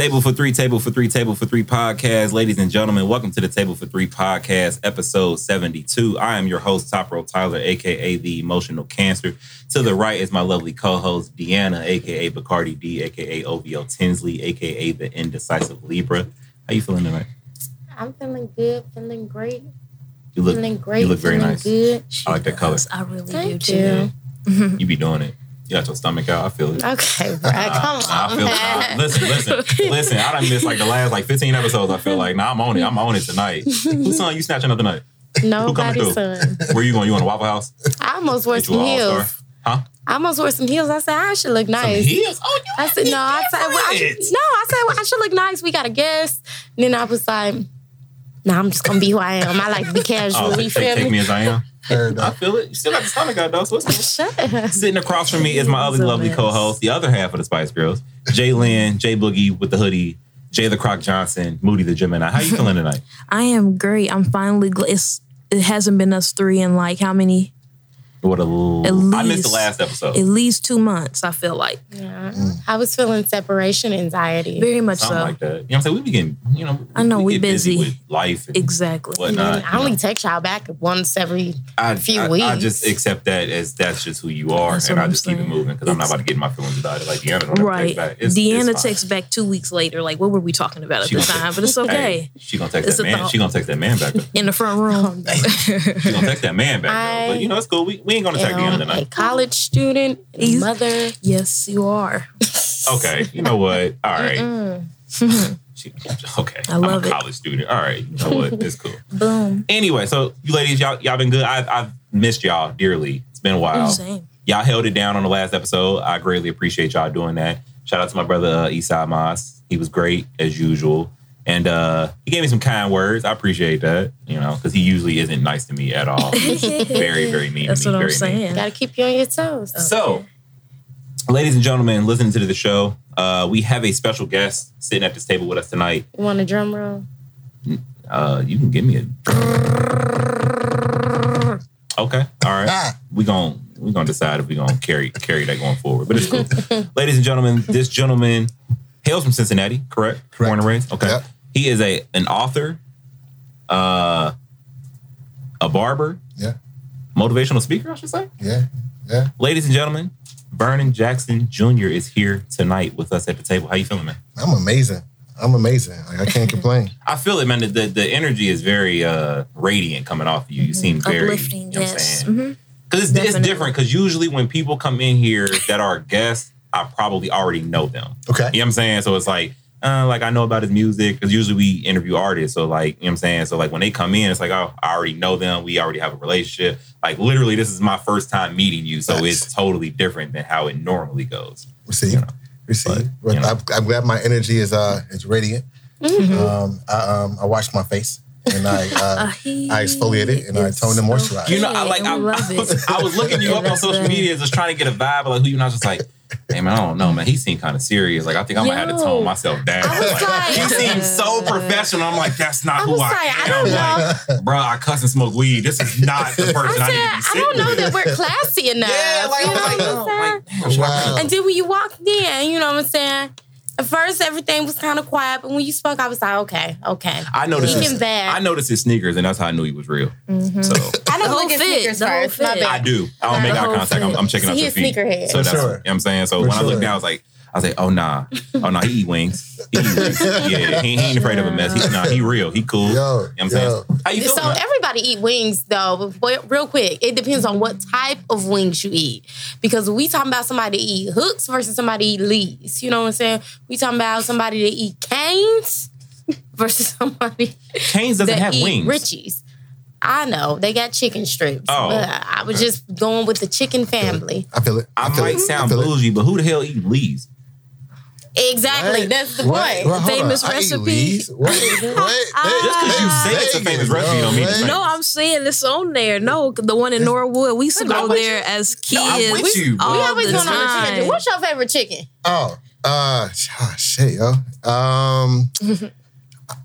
Table for Three, Table for Three, Table for Three podcast. Ladies and gentlemen, welcome to the Table for Three podcast, episode 72. I am your host, Top Rope Tyler, aka The Emotional Cancer. To the right is my lovely co host, De'Anna, aka Bacardi D, aka OVO Tinsley, aka The Indecisive Libra. How you feeling tonight? I'm feeling good, feeling great, You look, feeling great. you look very feeling nice. Good. I like that color. I really Thank do you. too. You be doing it. You got your stomach out. I feel it. Okay, bro. Come I on, feel man. listen, listen, listen. I done missed like the last like 15 episodes. I feel like now I'm on it. I'm on it tonight. Whose son you snatching up tonight? Nobody's son. Where you going? You on a Waffle House? I almost wore some heels. Huh? I almost wore some heels. I said I should look Some nice. heels? Oh, you I said no. I said well, I should, no. I said well, I should look nice. We got a guest. And then I was like, No, I'm just gonna be who I am. I like to be oh, casual. Oh, you take, feel take me? me as I am. Heard I feel it. You still got the stomach out though. So it's cool. Shut. Sitting across from me is my other So lovely nice. co-host, the other half of the Spice Girls, J'Lynn, Jay Boogie with the hoodie, Jay the Croc Johnson, Moody the Gemini. How you feeling tonight? I am great. I'm finally. Gl- it's it hasn't been us three in like how many? What a little. At I missed the last episode. At least two months. I feel like Yeah. Mm. I was feeling separation anxiety. very much Something so. like that. You know what I'm saying? We be getting, you know, I know, we get busy. busy. with life and Exactly. And then whatnot. I only know. text y'all back once every I, few I, I just accept that as that's just who you are, That's and I I'm just keep it moving because I'm not about to get my feelings about it. Like De'Anna don't ever Right. text back. It's, De'Anna it's texts back two weeks later. Like, what were we talking about at She the time? text- But it's okay. Hey, she gonna text It's that man. thought. She gonna text that man back. though. In the front room. She gonna text that man back. But you know it's cool. We, we ain't gonna text De'Anna am a college student, and a He's- mother. yes, you are. Okay. You know what? All right. She, okay. I love am a it. college student. All right. You know what? It's cool. Boom. Anyway, so you ladies, y'all y'all been good. I've I've missed y'all dearly. It's been a while. Same. Y'all held it down on the last episode. I greatly appreciate y'all doing that. Shout out to my brother uh, Eastside Moss. He was great as usual. And uh, he gave me some kind words. I appreciate that, you know, because he usually isn't nice to me at all. very, very mean. That's to me, what I'm very mean. saying. Gotta keep you on your toes. So, ladies and gentlemen, listening to the show, uh, we have a special guest sitting at this table with us tonight. You want a drum roll? Uh, you can give me a. Okay, all right. Ah. We gon' we gonna decide if we gonna carry carry that going forward. But it's cool. ladies and gentlemen, this gentleman hails from Cincinnati, correct? Correct. Born and raised. Okay. Yep. He is a an author, uh, a barber, Yeah, motivational speaker, I should say. yeah, yeah. Ladies and gentlemen, Vernon Jackson Jr. is here tonight with us at the table. How you feeling, man? I'm amazing. I'm amazing. Like I can't complain. I feel it, man. The, the, the energy is very uh, radiant coming off of you. You seem very Uplifting. You know what I'm yes. saying? Because it's, it's different. Because usually when people come in here that are guests, I probably already know them. Okay. You know what I'm saying? So it's like, uh, like I know about his music because usually we interview artists. So like, you know what I'm saying? So like when they come in, it's like, oh, I already know them. We already have a relationship. Like literally, this is my first time meeting you. So Facts. it's totally different than how it normally goes. Receive. You know, Receive. but, But, you know. I'm, I'm glad my energy is uh is radiant. Mm-hmm. Um, I um I washed my face and I uh, I exfoliated and I toned and moisturized. You know, I like I, I love I, was, it. I was looking you up on social right. media, just trying to get a vibe of like who you. And I was just like, hey man, I don't know, man. He seemed kind of serious. Like I think I might have to tone myself down. I was like- he seems so uh, professional. I'm like, that's not I who was I, like, I am. don't Like, know. bro, I cuss and smoke weed. This is not the person I, said, need to be I sitting don't know with. that we're classy enough. Yeah, like, you know like, what I'm saying? like, damn, should I- Wow. And then when you walked in, you know what I'm saying? At first, everything was kind of quiet, but when you spoke, I was like, okay, okay. I noticed. He His, bad. I noticed his sneakers, and that's how I knew he was real. Mm-hmm. So I don't The look whole at sneakers first. I do. I don't make eye contact. I'm. I'm checking So out he the a feet. sneakerhead. So For that's sure. you know what I'm saying. So For when I looked sure. down, I was like, I was like, oh nah, oh nah, he eat wings. He eat wings. Yeah, he, he ain't afraid of a mess. He, nah, he real. He cool. Yo, you know what I'm yo. saying? How you So feeling? everybody eat wings though, but real quick, it depends on what type of wings you eat. Because we talking about somebody that eat hooks versus somebody eat Lee's. You know what I'm saying? We talking about somebody that eat canes versus somebody Canes doesn't that have eat wings. Richie's. I know they got chicken strips, Oh. but I was just going with the chicken family. I feel it. I feel might it. sound I feel it. bougie, but who the hell eat Lee's? Exactly, What? that's the What? point. What? Hold Famous on. Recipe. What? What? Just because you say it's a famous Hey, recipe don't mean it's. No, I'm saying it's on there. No, the one in Norwood. We used to go with there you. as kids. No, I'm with you, bro. we always the going on a time. tangent. What's your favorite chicken? Oh, uh, ah, shit, yo. Um,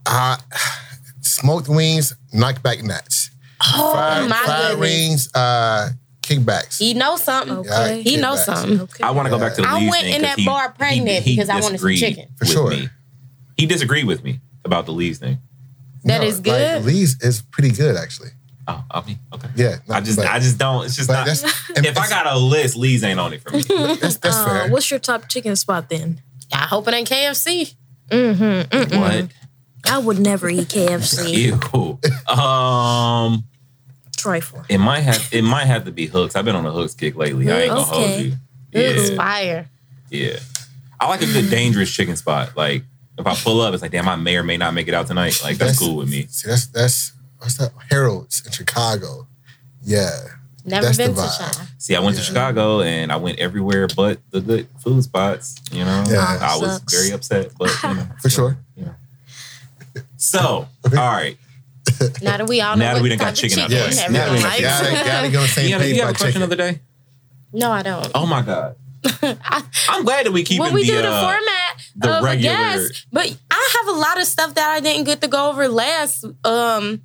uh, smoked wings, Knockback Nat's. Oh fried, my fried goodness. rings, uh, kickbacks. He knows something. Okay. He knows something. Okay. I want to go back to the I Lee's went thing in 'cause that he- bar he- pregnant he because I wanted some disagreed chicken. For with sure. me. He disagreed with me about the Lee's thing. That is good? Like, Lee's is pretty good actually. Oh, I mean, okay. Yeah, I just, but- I just don't. It's just but not. that's- and If I it's- got a list, Lee's ain't on it for me. That's, that's Uh, fair. what's your top chicken spot then? I hope it ain't KFC. Mm-hmm. what? I would never eat KFC. Ew. Um, Trifle. it might have. It might have to be hooks. I've been on a hooks kick lately. I ain't gonna hold Okay. you. It's Yeah, fire. yeah. I like a good dangerous chicken spot. Like if I pull up, it's like, damn, I may or may not make it out tonight. Like that's cool with me. See, that's that's what's that? Harold's in Chicago. Yeah, Never That's the been to vibe. Shy. See, I went to Chicago and I went everywhere but the good food spots. You know, Yeah. I was very upset, but you know, for sure. So, Okay. all right. Now that we all know Now that we done type got of chicken out chicken the way. Yes, everyone gotta, likes. gotta, gotta get same You have, page you have a question chicken. of the day? No, I don't. Oh my god! I- I'm glad that we keep when we the, do the uh, format the of regular- a guest, but I have a lot of stuff that I didn't get to go over last um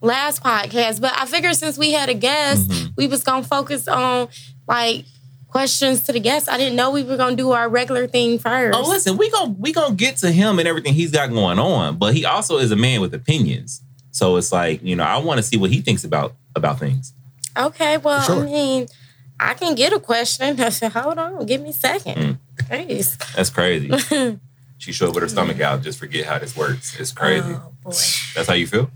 last podcast. But I figured since we had a guest, Mm-hmm. we was gonna focus on like questions to the guest. I didn't know we were gonna do our regular thing first. Oh, listen, we gonna we gonna get to him and everything he's got going on, but he also is a man with opinions. So it's like you know, I want to see what he thinks about about things. Okay, well, sure. I mean, I can get a question. I said, hold on, give me a second. Mm. That's crazy. she showed with her stomach out. Just forget how this works. It's crazy. Oh boy. That's how you feel.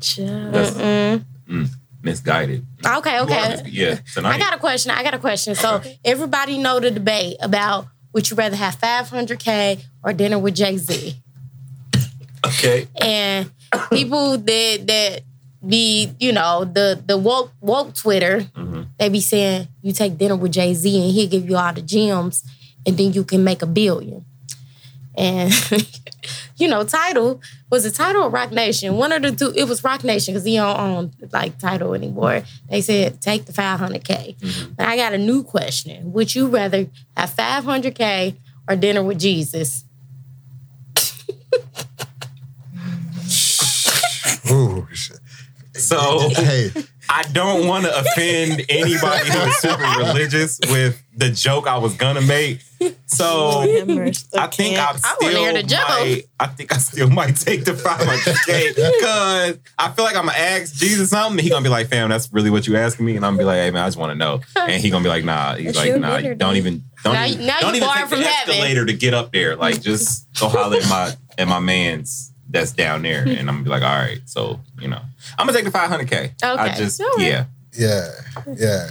Child. That's Mm-mm. misguided. Okay, okay. mis- yeah. Tonight. I got a question. I got a question. So everybody know the debate about would you rather have 500k or dinner with Jay Z? okay. And people that that be you know the the woke woke Twitter, Mhm. they be saying you take dinner with Jay Z and he'll give you all the gems, and then you can make a billion. And you know, Tidal was the title of Roc Nation? One of the two. It was Roc Nation because he don't own like Tidal anymore. They said take the 500k. But I got a new question: Would you rather have 500k or dinner with Jesus? Ooh. So hey, I don't want to offend anybody who is super religious with the joke I was gonna make. So I think I I wanna still the joke. might. I think I still might take the 500k because I feel like I'm gonna ask Jesus something. He gonna be like, "Fam, that's really what you asking me?" And I'm gonna be like, "Hey man, I just want to know." And he gonna be like, "Nah." He's It's like, your "Nah, dinner don't even don't Now- even now don't even borrowed take the from heaven. escalator to get up there. Like just go holler at my at my man's that's down there, and I'm gonna be like, "All right." So you know, I'm gonna take the 500k. I Okay. just All right. yeah. yeah, yeah.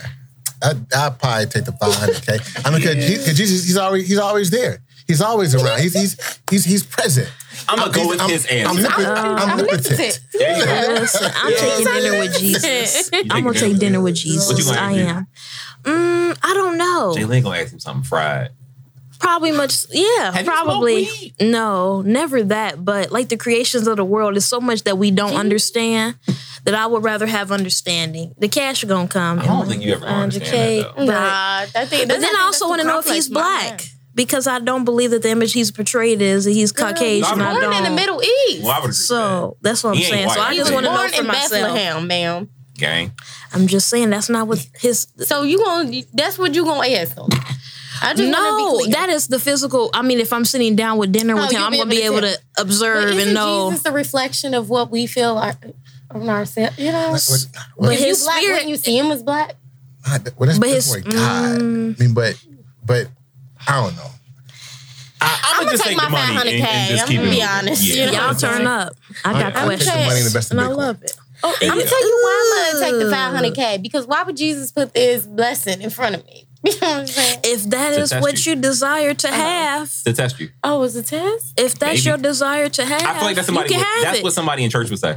I I probably take the 500k. I mean, because Jesus, he's always he's always there. He's always around. He's he's he's he's present. I'm gonna go with I'm, his answer. Omnipotent. I'm omnipotent. omnipotent. There you go. Listen, I'm Yeah. taking dinner with Jesus. I'm gonna take dinner with Jesus. What you gonna I do? am. Mm, I don't know. Jalen gonna ask him something fried. Probably much. Yeah, Have probably. smoked weed? No, never that. But like the creations of the world, is so much that we don't understand that I would rather have understanding. The cash are gonna come. I don't think you ever gonna understand that, though. But, Nah, I think, but then I also want to know if he's black. Because I don't believe that the image he's portrayed is that he's Caucasian. I'm I Born don't. in the Middle East. Well, I would agree So that's what I'm He ain't saying. So. I He just want to know born for in myself. Bethlehem, ma'am. with gang. I'm just saying that's not what his. So you gonna that's what you gonna ask them. I just No, wanna be clear. that is the physical. I mean, if I'm sitting down with dinner Oh, with him, you'll I'm gonna be able able to to observe isn't and know. Jesus a reflection of what we feel our, on ourselves? You know, What- what- But his you black, spirit- wouldn't you see him as black? God, well, that's, But his- where God. mm. I mean, but but I don't know. I, I'm gonna just take the my 500K. and just I'm gonna be moving. honest, Yeah. you know? Y'all I'm turn up. I got I'll take the questions, money and invest in and I love it. I'm gonna tell you why I'm gonna take the 500K because why would Jesus put this blessing in front of me? You know what If that To is what you. you desire to have, To test you. Oh, it's a test. if that's Maybe. your desire to have, I feel like that's somebody. you Would, have that's it. what somebody in church would say.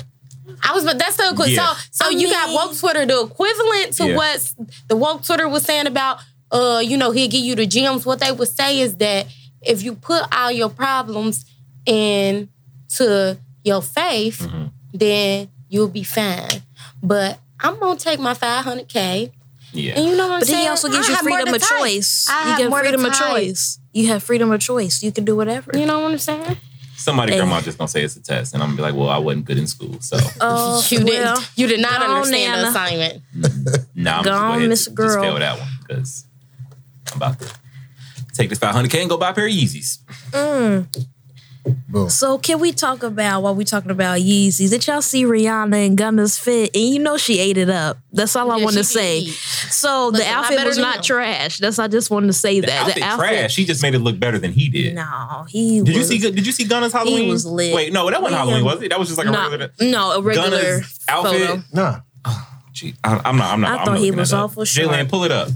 I was, but that's still good. Yeah. So, so I you got woke Twitter, the equivalent to Yeah. what the woke Twitter was saying about, uh, you know, he'll give you the gems. What they would say is that if you put all your problems into your faith, Mm-hmm. then you'll be fine. But I'm gonna take my 500k, Yeah. and you know what I'm But saying. he also gives I you freedom of type. choice. I You have get freedom of choice. You have freedom of choice. You can do whatever. You know what I'm saying? Somebody Hey. grandma just gonna say it's a test, and I'm gonna be like, well, I wasn't good in school, so Oh, you didn't. You did not go on, understand the Nana. assignment. nah, I'm Go just on, going Miss to Girl. just fail that one because I'm about to take this 500k and go buy a pair of Yeezys. mm. Boom. So can we talk about while we talking about Yeezys? Did y'all see Rihanna and Gunna's fit? And you know she ate it up. That's all I Yeah, want to say. eat. So Listen, the outfit was not him. trash. That's I just wanted to say The that. outfit, trash. She just made it look better than he did. No, he Did you see? Did you see Gunna's Halloween? was lit. Wait, no, that wasn't Liam- Halloween, was it? That was just like a no, regular. no, a regular Gunna's outfit? photo. Nah. Oh. Gee, I, I'm not. I'm not. I I'm thought not he was awful short. Jalen, pull it up.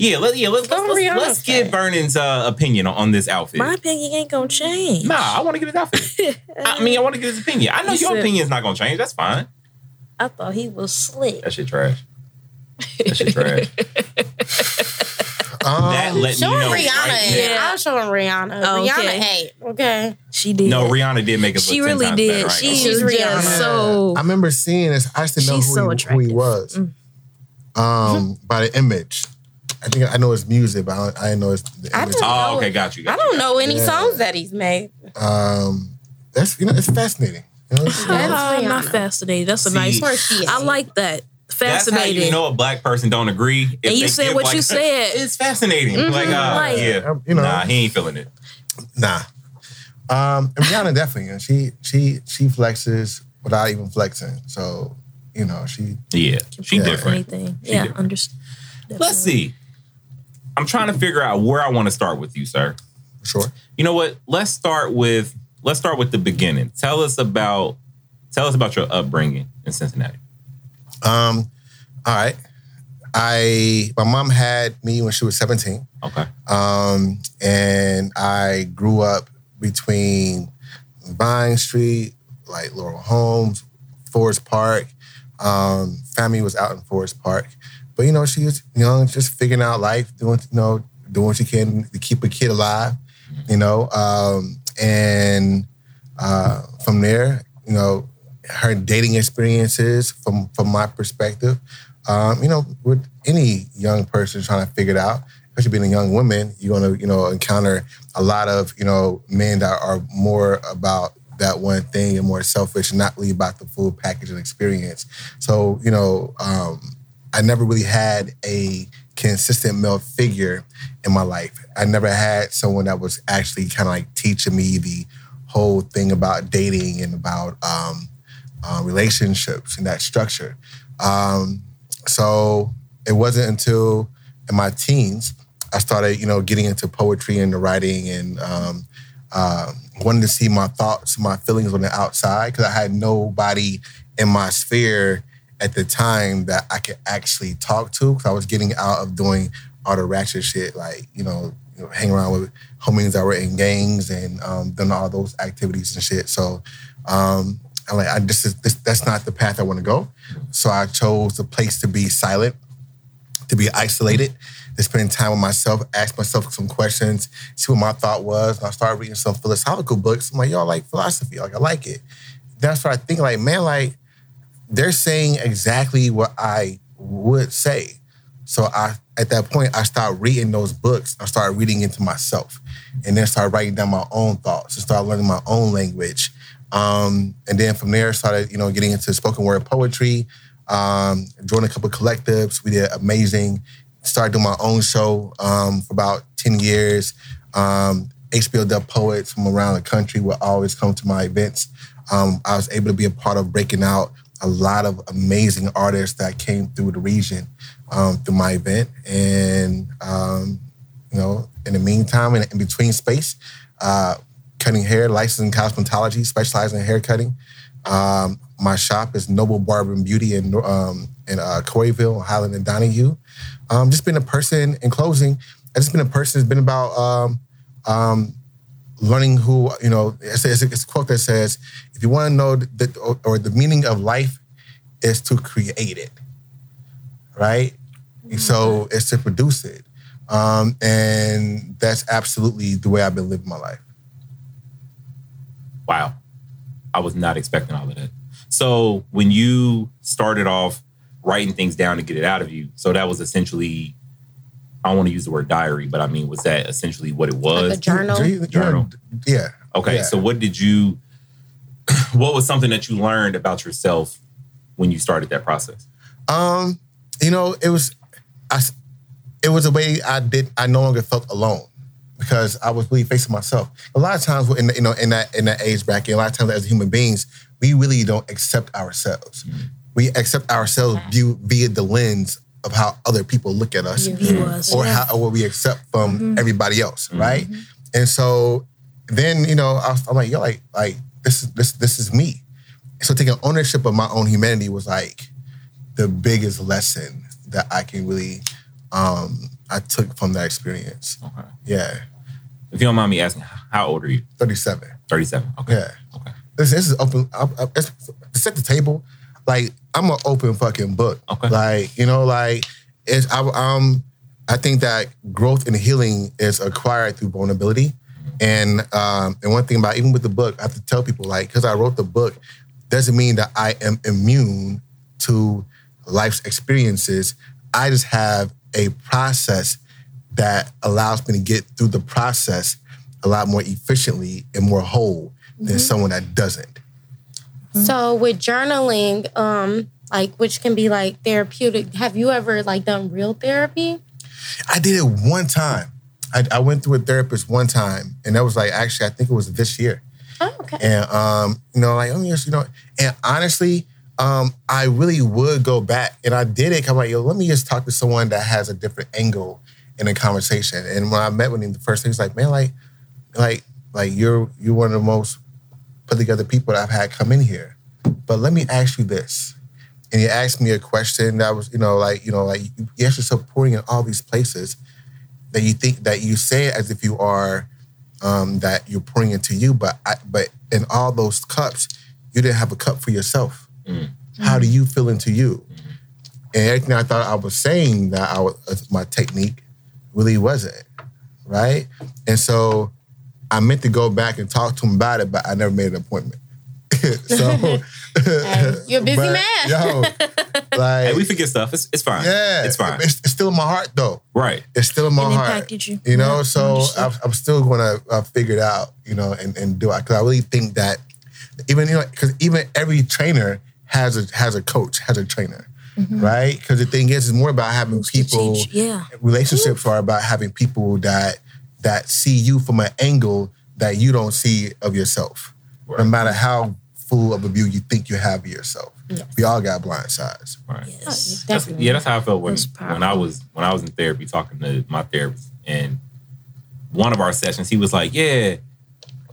Yeah, let, yeah. Let's Go let's, let's, Rihanna's let's get. Vernon's uh, opinion on, on this outfit. My opinion ain't gonna change. Nah, I want to get his outfit. I mean, I want to get his opinion. I know You your said- opinion's not gonna change. That's fine. I thought he was slick. That shit trash. That shit trash. Um, that let Show me him know. Rihanna. right in it. there. I'll show him Rihanna. Oh, Rihanna okay. ate. Okay. She did. No, Rihanna did make us. She look 10 really times did. Better, She gonna is. She's just Rihanna. so. I remember seeing this. I just didn't know who, so he, who he was. Mm. Um, by the image. I think I know his music, but I, don't, I didn't know his I image. don't- know. Oh, okay, got you. Got I don't got know any Yeah. songs that he's made. Um, that's you know, it's fascinating. You know, it's- That's not Rihanna. fascinated. That's a See, nice. Of course she is. I like that. That's how Fascinating. you know a black person don't agree. if And you they said what like- you said. It's fascinating. Mhm, Like, uh, like- yeah, Um, you know. nah, he ain't feeling it. Nah. Um, and Rihanna definitely. You know, she she she flexes without even flexing. So you know she. Yeah, she Yeah. different. Anything. She yeah, different. understand. Let's see. I'm trying to figure out where I want to start with you, sir. Sure. You know what? Let's start with let's start with the beginning. Tell us about tell us about your upbringing in Cincinnati. Um, all right. I my mom had me when she was 17. Okay. Um, and I grew up between Vine Street, like Laurel Homes, Forest Park. Um, family was out in Forest Park. But you know, she was young, just figuring out life, doing, you know, doing what she can to keep a kid alive, you know. Um, and uh, from there, you know, her dating experiences from from my perspective, um, you know, with any young person trying to figure it out, especially being a young woman, you're gonna, you know, encounter a lot of, you know, men that are more about that one thing and more selfish not really about the full package and experience. So, you know, um, I never really had a consistent male figure in my life. I never had someone that was actually kind of like teaching me the whole thing about dating and about um, uh, relationships and that structure. Um, so it wasn't until in my teens I started, you know, getting into poetry and the writing and um, uh, wanted to see my thoughts, my feelings on the outside because I had nobody in my sphere at the time that I could actually talk to because I was getting out of doing all the ratchet shit, like you know, you know hanging around with homies that were in gangs and um, doing all those activities and shit. So um, I'm like, I, this is this, that's not the path I want to go. So I chose the place to be silent, to be isolated, to spend time with myself, ask myself some questions, see what my thought was. And I started reading some philosophical books. I'm like, I like philosophy. Like, I like it. Then I think. like, man, like, they're saying exactly what I would say. So I, at that point, I started reading those books. I started reading into myself, and then started writing down my own thoughts and started learning my own language. Um, and then from there, started you know getting into spoken word poetry. Um, joined a couple collectives. We did amazing. Started doing my own show um, for about ten years. Um, HBO Def poets from around the country would always come to my events. Um, I was able to be a part of breaking out a lot of amazing artists that came through the region um, through my event. And, um, you know, in the meantime, in, in between space, uh, cutting hair, licensed in cosmetology, specializing in hair cutting. Um, my shop is Noble Barber and Beauty in, um, in uh, Corryville, Highland, and Donahue. Um, just been a person, in closing, I've just been a person that's been about um, um, learning who, you know, it's, it's, it's a quote that says, if you want to know that or, or the meaning of life is to create it, right? So it's to produce it. Um, and that's absolutely the way I've been living my life. Wow. I was not expecting all of that. So when you started off writing things down to get it out of you, so that was essentially I don't want to use the word diary, but I mean, was that essentially what it was? Like a journal. Journal. Journal. Yeah. Okay, Yeah. so what did you? What was something that you learned about yourself when you started that process? Um, you know, it was, I, it was a way I did. I no longer felt alone because I was really facing myself. A lot of times, in the, you know, in that in that age bracket, a lot of times as human beings, we really don't accept ourselves. We accept ourselves view, via the lens of how other people look at us, View mm-hmm. us, or how or what we accept from mm-hmm. everybody else, mm-hmm. right? And so then you know, I was, I'm like, yo, like, like this is this this is me. So taking ownership of my own humanity was like the biggest lesson that I can really um I took from that experience. Okay. Yeah, If you don't mind me asking, how old are you? 37. 37. Okay. Yeah. Okay. This, this is open. I, I, it's, set the table, like I'm an open fucking book. Okay. Like you know, like it's I, um I think that growth and healing is acquired through vulnerability, and um and one thing about even with the book, I have to tell people like because I wrote the book doesn't mean that I am immune to life's experiences. I just have a process that allows me to get through the process a lot more efficiently and more whole than someone that doesn't. So with journaling, um, like which can be like therapeutic. Have you ever like done real therapy? I did it one time. I, I went through a therapist one time, and that was like actually I think it was this year. Oh, okay. And um, you know, like, oh yes, you know, and honestly, um, I really would go back and I did it. I'm like, yo, let me just talk to someone that has a different angle in a conversation. And when I met with him, the first thing he's like, man, like, like, like you're you're one of the most put together people that I've had come in here. But let me ask you this. And he asked me a question that was, you know, like, you know, like yes, you're supporting in all these places that you think that you say it as if you are um, that you're pouring into you, but I, but in all those cups, you didn't have a cup for yourself. How do you feel into you? And everything I thought I was saying that I was, uh, my technique really wasn't right. And so I meant to go back and talk to him about it, but I never made an appointment. so you're a busy but, man. Yo, like Hey, we forget stuff. It's, it's fine. yeah, It's fine. It's, it's still in my heart though. right. It's still in my It heart. impacted you. You know, Yeah, so. I'm, I'm still going to uh, figure it out, you know, and, and do it. Because I really think that even, you know, because even every trainer has a has a coach, has a trainer, right? Because the thing is, it's more about having people. Yeah. relationships are about having people that that see you from an angle that you don't see of yourself. No matter how full of a view you think you have of yourself. We all got blind sides. Right. Yes. That's, Definitely. yeah, that's how I felt when when I was when I was in therapy talking to my therapist and one of our sessions he was like, "Yeah,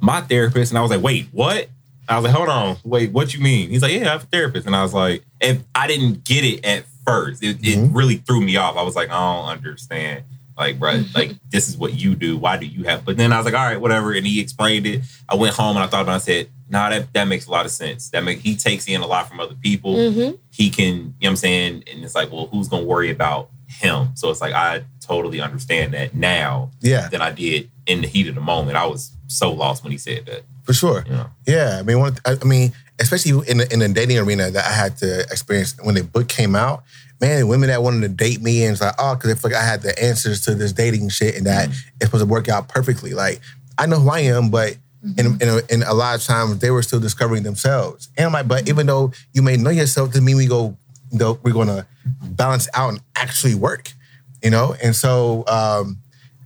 my therapist," and I was like, "Wait, what?" I was like, "Hold on, wait, what you mean?" He's like, "Yeah, I have a therapist," and I was like, "If I didn't get it at first, it, it Mhm. really threw me off. I was like, I don't understand." Like, bro, like this is what you do. Why do you have? But then I was like, all right, whatever. And he explained it. I went home and I thought about. it. I said, nah, that that makes a lot of sense. That make he takes in a lot from other people Mm-hmm. he can, you know what I'm saying? And it's like, well, who's gonna worry about him? So it's like I totally understand that now Yeah, than I did in the heat of the moment. I was so lost when he said that. for sure. You know? Yeah, I mean, one, I I mean, especially in the, in the dating arena that I had to experience when the book came out. Man, women that wanted to date me and it's like, oh, because like I had the answers to this dating shit and that mm-hmm. it's supposed to work out perfectly. Like, I know who I am, but in, mm-hmm. in, a, in a lot of times they were still discovering themselves. And I'm like, but mm-hmm. even though you may know yourself, doesn't mean we go, you we're going to balance out and actually work, you know? And so um,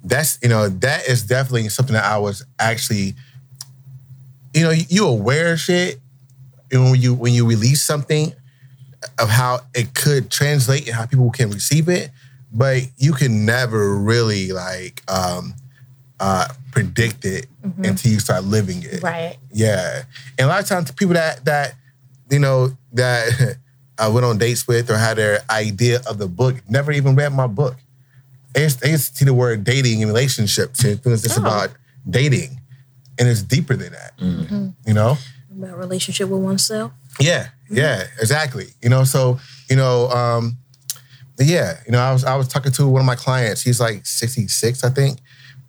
that's, you know, that is definitely something that I was actually you know, you aware of shit and when you when you release something of how it could translate and how people can receive it, but you can never really like um uh predict it until you start living it. Right. Yeah. And a lot of times people that that you know that I went on dates with or had their idea of the book never even read my book. They just, they just see the word dating and relationships and it's just Oh. about dating. And it's deeper than that. You know? About relationship with oneself. Yeah, yeah, exactly. You know, so you know, um, yeah, you know, I was I was talking to one of my clients. He's like 66, I think,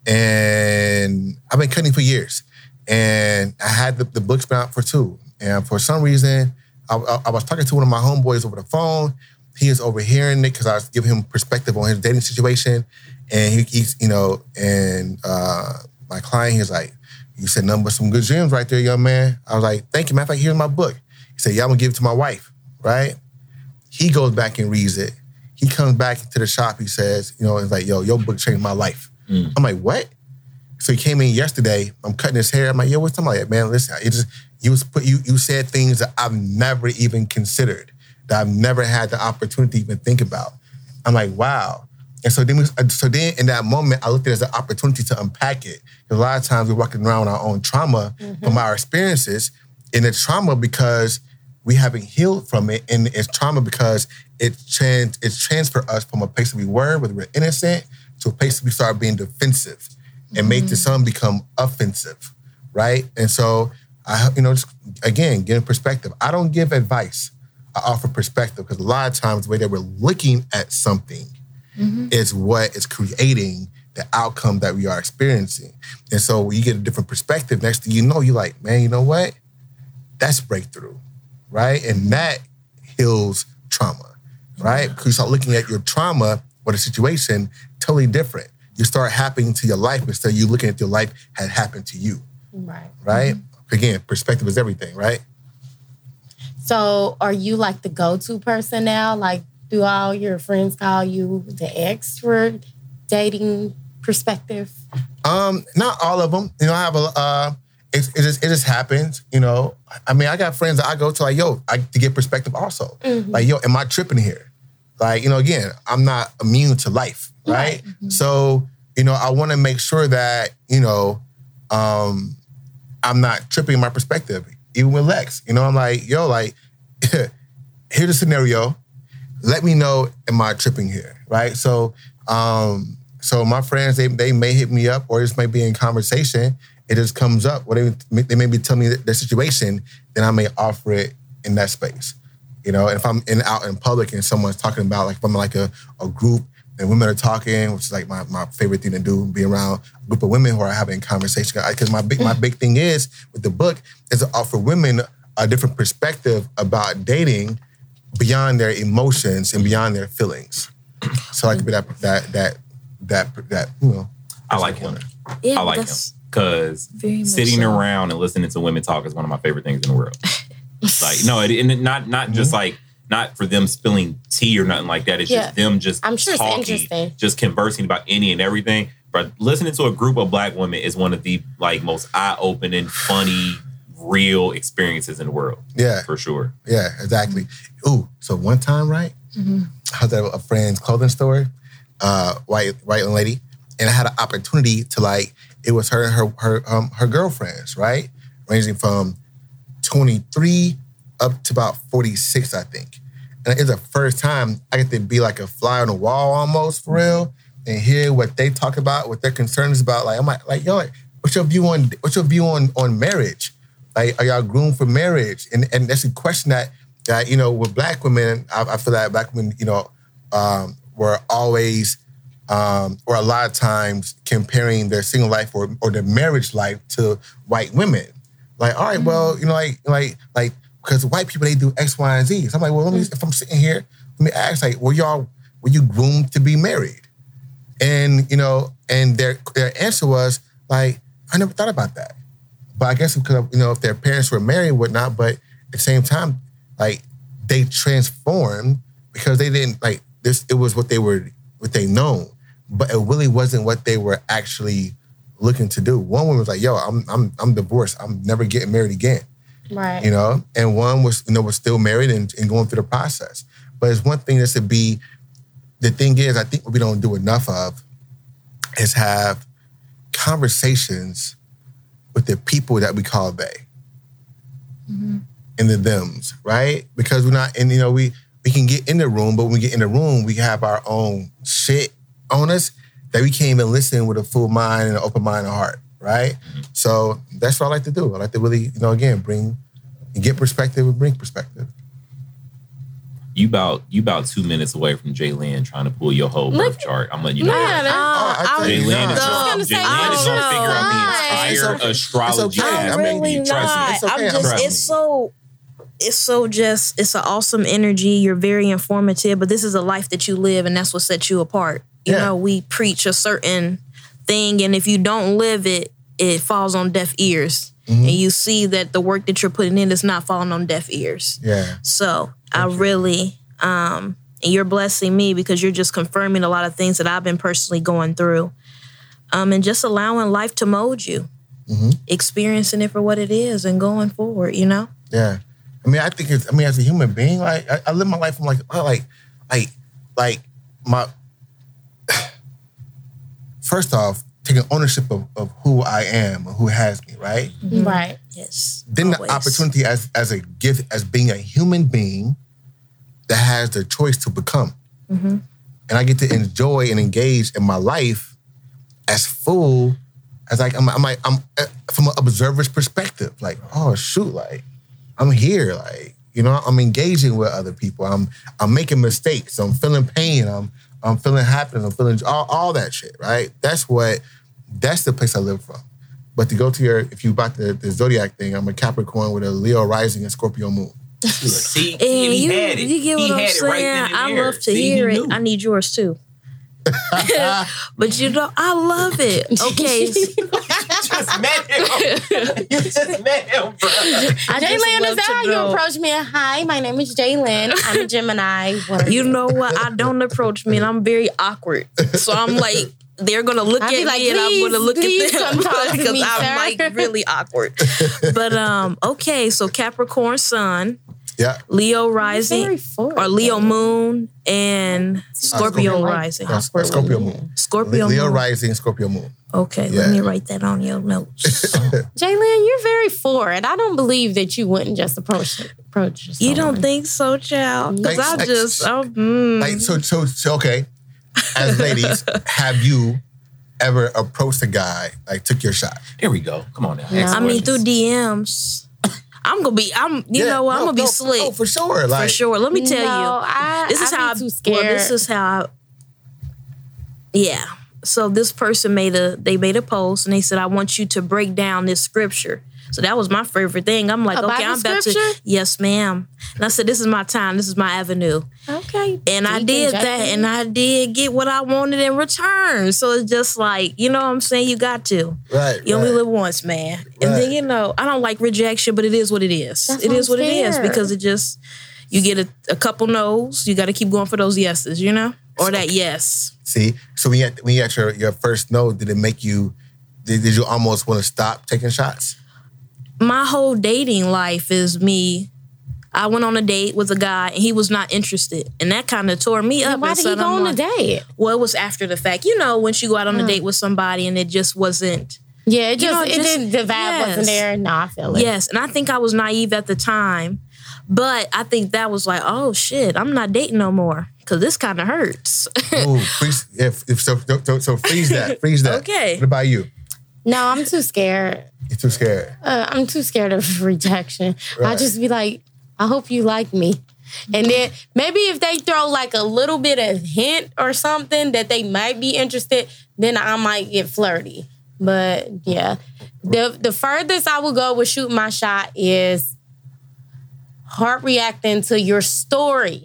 and I've been cutting for years. And I had the, the books been out for two, and for some reason, I, I, I was talking to one of my homeboys over the phone. He is overhearing it because I was giving him perspective on his dating situation, and he, he's you know, and uh, my client he's like, "You said nothing but some good dreams right there, young man." I was like, "Thank you, matter of fact, here's my book." He said, "Yeah, I'm gonna give it to my wife." Right? He goes back and reads it. He comes back to the shop. He says, "You know, it's like, yo, your book changed my life." Mm. I'm like, "What?" So he came in yesterday. I'm cutting his hair. I'm like, yo, what's talking about? Man, listen, it just you was put you you said things that I've never even considered, that I've never had the opportunity to even think about. I'm like, wow. And so then, we, uh, so then in that moment, I looked at it as an opportunity to unpack it. a lot of times we're walking around with our own trauma mm-hmm. from our experiences, and it's trauma because we haven't healed from it, and it's trauma because it trans it's transferred us from a place that we were, where we were innocent, to a place that we start being defensive, and make the mm-hmm. some become offensive, right? And so I, you know, just again, getting perspective. I don't give advice. I offer perspective because a lot of times the way that we're looking at something Mm-hmm. is what is creating the outcome that we are experiencing. And so you get a different perspective, next thing you know, you're like, man, you know what? That's breakthrough, right? And that heals trauma, right? Because you start looking at your trauma or the situation totally different. You start happening to your life instead of you looking at your life had happened to you, Right. right? Mm-hmm. Again, perspective is everything, right? So are you like the go-to person now? Like, do all your friends call you the ex for dating perspective? Um, not all of them. You know, I have a. Uh, it, it just it just happens. You know, I mean, I got friends that I go to like, yo, I to get perspective also. Like, yo, am I tripping here? Like, you know, again, I'm not immune to life, right? So, you know, I want to make sure that you know, um, I'm not tripping my perspective. Even with Lex, you know, I'm like, yo, like, here's a scenario. Let me know, am I tripping here, right? So, um, so my friends, they they may hit me up or just may be in conversation. It just comes up. Or they, they may be telling me their situation, then I may offer it in that space. You know, and if I'm in out in public and someone's talking about like if I'm like a, a group and women are talking, which is like my, my favorite thing to do, be around a group of women who are having conversation. Because my big my big thing is with the book is to offer women a different perspective about dating beyond their emotions and beyond their feelings. So I could be that that that that that you know. I like him. Yeah, I like him because sitting so. around and listening to women talk is one of my favorite things in the world. like no, it, and not not Mm-hmm. just like not for them spilling tea or nothing like that. It's Yeah. just them just I'm sure it's talking, interesting. just conversing about any and everything. But listening to a group of black women is one of the like most eye opening, funny, real experiences in the world Yeah, for sure. yeah, exactly. Ooh, so one time, right? I was at a friend's clothing store, uh, white white lady, and I had an opportunity to like it was her and her her um, her girlfriends, right, ranging from twenty three up to about forty six, I think. And it's the first time I get to be like a fly on the wall almost for real, and hear what they talk about, what their concerns about. Like I'm like, like yo, what's your view on what's your view on on marriage? Like, are y'all groomed for marriage? And and that's a question that that you know with black women, I, I feel that black women, you know, um, were always um, or a lot of times comparing their single life or or their marriage life to white women. Like, all right, well, you know, like like like because white people they do X, Y, and Z. So I'm like, well, let me if I'm sitting here, let me ask, like, were y'all were you groomed to be married? And you know, and their their answer was like, I never thought about that. But I guess because you know, if their parents were married whatnot, but at the same time, like they transformed because they didn't like this. It was what they were, what they known, but it really wasn't what they were actually looking to do. One woman was like, "Yo, I'm I'm I'm divorced. I'm never getting married again." Right. you know, and one was, you know, was still married and, and going through the process. But it's one thing that's to be, the thing is, I think what we don't do enough of is have conversations with the people that we call they mm-hmm. and the thems, right? Because we're not, and you know, we we can get in the room, but when we get in the room, we have our own shit on us that we can't even listen with a full mind and an open mind and heart, right? Mm-hmm. So that's what I like to do. I like to really, you know, again, bring get perspective and bring perspective. You about you about two minutes away from J'Lynn trying to pull your whole birth chart. I'm letting you know. Man, that. Oh, I Uh, think- is I gonna, gonna J'Lynn is gonna figure out the It's entire okay. astrology It's okay. I I'm mean, really Trust me. not. It's okay. I'm just. Trust It's me. so. It's so just. It's an awesome energy. You're very informative, but this is a life that you live, and that's what sets you apart. You Yeah. know, we preach a certain thing, and if you don't live it, it falls on deaf ears, Mm-hmm. and you see that the work that you're putting in is not falling on deaf ears. Yeah. So I really, um, and you're blessing me because you're just confirming a lot of things that I've been personally going through. um, and just allowing life to mold you, Mhm. experiencing it for what it is, and going forward. You know. Yeah. I mean, I think it's, I mean, as a human being, like, I, I live my life from like, oh, like, like, like, my, first off, taking ownership of, of who I am and who has me, right? Right. Yes. Then always. the opportunity as, as a gift, as being a human being that has the choice to become. Mm-hmm. And I get to enjoy and engage in my life as full as like, I'm, I'm like, I'm uh, from an observer's perspective, like, oh, shoot, like, I'm here, like you know, I'm engaging with other people. I'm I'm making mistakes. I'm feeling pain. I'm I'm feeling happiness. I'm feeling all, all that shit. Right. That's what. That's the place I live from. But to go to your, if you bought the, the zodiac thing, I'm a Capricorn with a Leo rising and Scorpio moon. See, And he you, had it. you get He what I'm had it right saying. I love to See, he hear it. I need yours too. but you know, I love it. Okay. just met him. you just met him, bro. I just Jalen, love is that to how you approach me? Hi, my name is Jalen. I'm a Gemini. What You know what? I don't approach me, and I'm very awkward. So I'm like, they're gonna look I'd at like, me, and I'm gonna look at them come because I'm sir." like really awkward. But um, okay, so Capricorn Sun, Yeah. Leo rising, forward. or Leo Moon, and Scorpio Scorpio. rising. That's- that's Scorpio moon. Scorpio Leo Moon. rising, Scorpio moon. Okay, Yeah. let me write that on your notes. Jalen, you're very forward. I don't believe that you wouldn't just approach approach. you don't think so, child? Because Like, I like, just, oh, mm. Like so, so, so okay. As ladies, have you ever approached a guy like took your shot? There we go. Come on now. No. I mean, through. DMs. I'm gonna be. I'm. You Yeah, know what? I'm gonna be no, slick No, for sure. Like, for sure. Let me tell no, you. I, This is I'd how. be I, too scared. well, this is how. I, yeah. So this person made a. They made a post and they said, "I want you to break down this scripture." So that was my favorite thing. I'm like, A okay, Bible I'm about to. Yes, ma'am. And I said, this is my time. This is my avenue. okay. And I Deacon did that, and I did get what I wanted in return. So it's just like, you know what I'm saying? You got to. right. You only right. live once, man. And then you know, I don't like rejection, but it is what it is. That's It why is I'm what it is because it just you get a, a couple no's. You got to keep going for those yeses, you know, or that yes. See, so when you had, when you had your, your first no, did it make you? Did, did you almost want to stop taking shots? My whole dating life is me. I went on a date with a guy and he was not interested, and that kind of tore me Then up. why and did so he go I'm on a date? Well, it was after the fact. You know, once you go out on a Mm. date with somebody and it just wasn't. Yeah, it You just know, it just- didn't. The vibe yes. wasn't there. No, I feel it. Yes, and I think I was naive at the time, but I think that was like, oh shit, I'm not dating no more because this kind of hurts. Ooh, freeze, if, if so, so, so freeze that, freeze that. Okay. What about you? No, I'm too scared. You're too scared. Uh, I'm too scared of rejection. I Right. just be like, I hope you like me. And then maybe if they throw like a little bit of hint or something that they might be interested, then I might get flirty. But yeah, the the furthest I would go with shooting my shot is heart reacting to your story,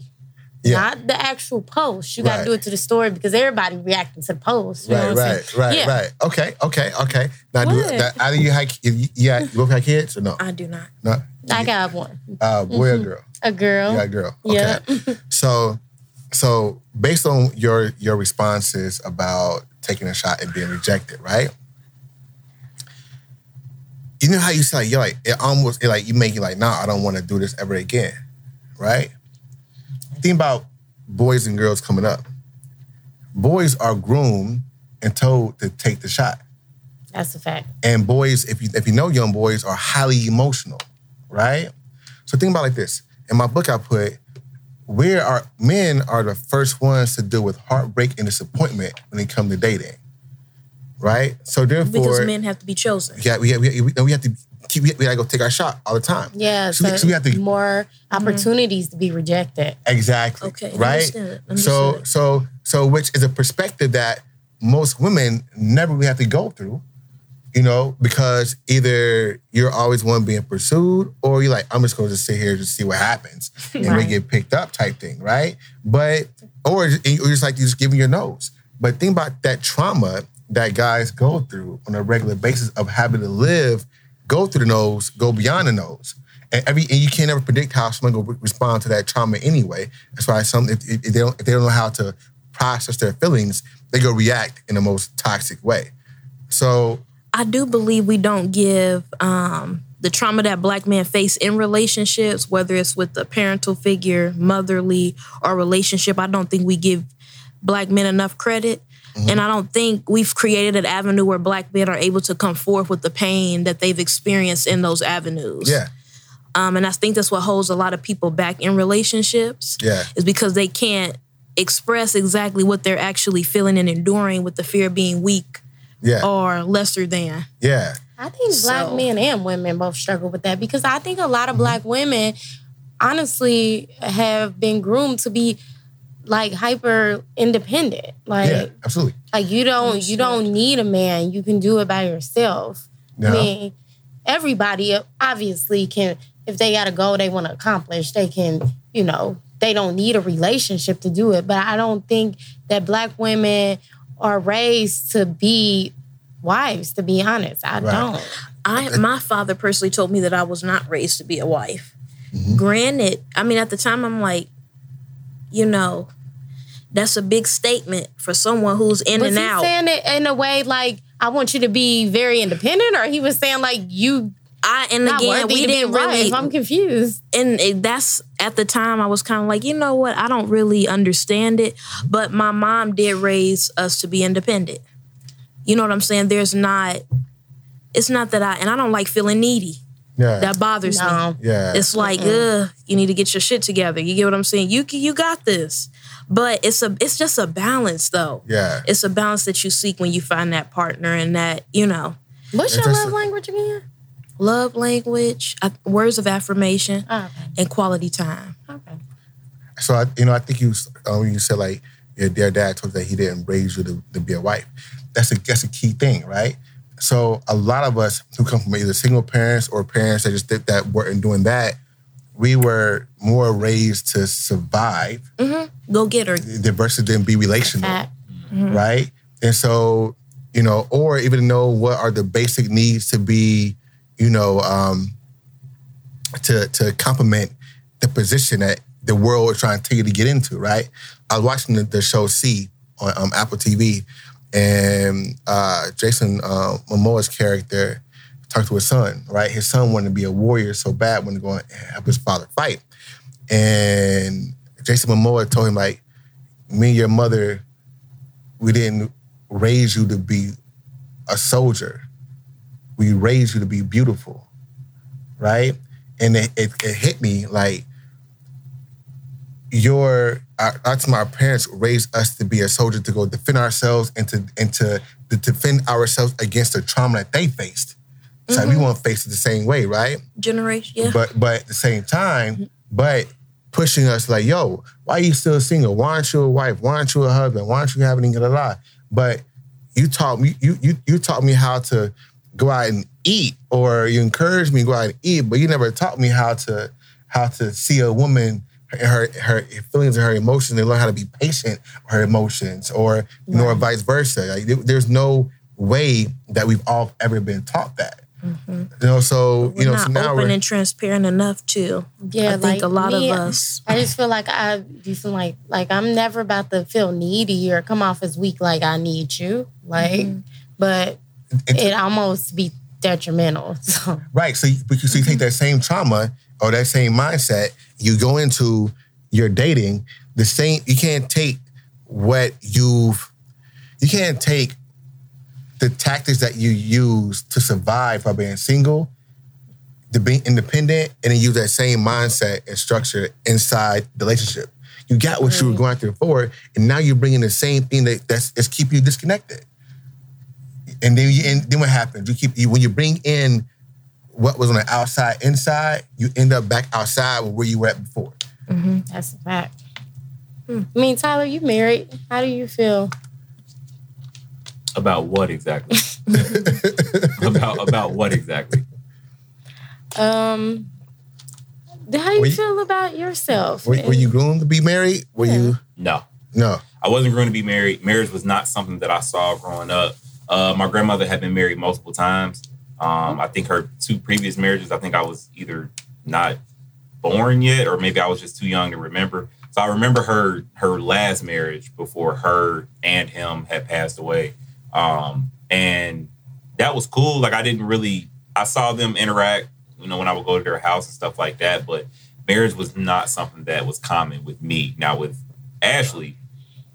Yeah. not the actual post. You got to Right. do it to the story because everybody reacting to the post. Right, right, right, Yeah. right. Okay, okay, okay. Now, do that, either you had, you, you, had, you both had kids or no? I do not. No. I got one, Uh, boy or girl? a girl. You got a girl. Okay. Yeah. so, so based on your your responses about taking a shot and being rejected, right? You know how you say like, you're like it almost it like you make it like, nah, I don't want to do this ever again, right? Think about boys and girls coming up. Boys are groomed and told to take the shot. That's a fact. And boys, if you if you know young boys, are highly emotional, right? So think about it like this. In my book, I put where are men are the first ones to deal with heartbreak and disappointment when it comes to dating, right? So therefore, Because men have to be chosen. yeah, we, we, we, we have to keep we gotta go take our shot all the time. Yeah, So so, we- so we have to- more opportunities to be rejected. Exactly. Okay, Right. understood, So understood. so so which is a perspective that most women never really have to go through, you know, because either you're always one being pursued or you're like, I'm just going to sit here to see what happens and we get picked up type thing, right? But or, or just like you just giving your nose. But think about that trauma that guys go through on a regular basis of having to live, go through the nose, go beyond the nose. And every and you can't ever predict how someone will respond to that trauma anyway. That's why some if, if they don't if they don't know how to process their feelings, they go react in the most toxic way. So I do believe we don't give um, the trauma that black men face in relationships, whether it's with the parental figure, motherly, or relationship. I don't think we give black men enough credit. And I don't think we've created an avenue where black men are able to come forth with the pain that they've experienced in those avenues. yeah, Um, and I think that's what holds a lot of people back in relationships. Yeah. Is because they can't express exactly what they're actually feeling and enduring with the fear of being weak yeah, or lesser than. yeah, I think black So- men and women both struggle with that because I think a lot of black women honestly have been groomed to be like hyper independent. Like yeah, absolutely. like you don't you don't need a man. You can do it by yourself. Yeah. I mean, everybody obviously can if they got a goal they want to accomplish, they can, you know, they don't need a relationship to do it. But I don't think that black women are raised to be wives, to be honest. I Right. don't. I my father personally told me that I was not raised to be a wife. Mm-hmm. Granted, I mean at the time I'm like, you know, that's a big statement for someone who's in Was and he out. saying it in a way like I want you to be very independent, or he was saying like you I and not again we to be a didn't wife? really I'm confused. and it, that's at the time I was kind of like, you know what? I don't really understand it, but my mom did raise us to be independent. You know what I'm saying? There's not it's not that I and I don't like feeling needy. Yeah, That bothers me. Yeah, It's like, ugh, you need to get your shit together. You get what I'm saying? You you got this. But it's a it's just a balance though. yeah. It's a balance that you seek when you find that partner and that, you know, What's your love language again? love language, uh, words of affirmation, Oh, okay. and quality time. Okay. So I, you know, I think you uh, when you said like your dear dad told you that he didn't raise you to, to be a wife. That's a that's a key thing, right? So a lot of us who come from either single parents or parents that just did that weren't doing that, we were more raised to survive Go get her. the versus then be relational, Fact. right? And so, you know, or even know what are the basic needs to be, you know, um, to to complement the position that the world is trying to take you to get into, right? I was watching the, the show See on um, Apple TV, and uh, Jason uh, Momoa's character talked to his son, right? His son wanted to be a warrior so bad, wanted to go and help his father fight. And Jason Momoa told him, like, me and your mother, we didn't raise you to be a soldier. We raised you to be beautiful, right? And it, it, it hit me like your our, our, our parents raised us to be a soldier to go defend ourselves and to and to, to defend ourselves against the trauma that they faced. So we mm-hmm. won't face it the same way, right? Generation, yeah. But but at the same time, mm-hmm. but pushing us like, yo, why are you still single? Why aren't you a wife? Why aren't you a husband? Why aren't you having a lot? But you taught me you you you taught me how to go out and eat, or you encouraged me to go out and eat, but you never taught me how to how to see a woman her her feelings and her emotions and learn how to be patient with her emotions, or you know, or vice versa. Like, there's no way that we've all ever been taught that. Mm-hmm. You know, so We're you know, not so now open we're and transparent enough too. Yeah, I think like a lot me, of us. I just feel like I you feel like like I'm never about to feel needy or come off as weak like I need you. Like mm-hmm. but And- it almost be detrimental. So Right. So, you- but you, so you take mm-hmm. that same trauma or that same mindset, you go into your dating, the same, you can't take what you've, you can't take the tactics that you use to survive by being single, to being independent, and then use that same mindset and structure inside the relationship. You got what you were mm-hmm. going through before, and now you're bringing the same thing that that's, that's keeping you disconnected. And then you, and then what happens? You keep you when you bring in what was on the outside inside, you end up back outside with where you were at before. Mm-hmm. that's a fact. Hmm. I mean, Tyler, you married. How do you feel? About what exactly? about about what exactly? Um how do you Were you- feel about yourself? Were, were you groomed to be married? Were you No. no? I wasn't going to be married. Marriage was not something that I saw growing up. Uh, my grandmother had been married multiple times. Um, I think her two previous marriages, I think I was either not born yet, or maybe I was just too young to remember. So I remember her her last marriage before her and him had passed away. Um, and that was cool. Like I didn't really I saw them interact, you know, when I would go to their house and stuff like that, but marriage was not something that was common with me. Now with Ashley,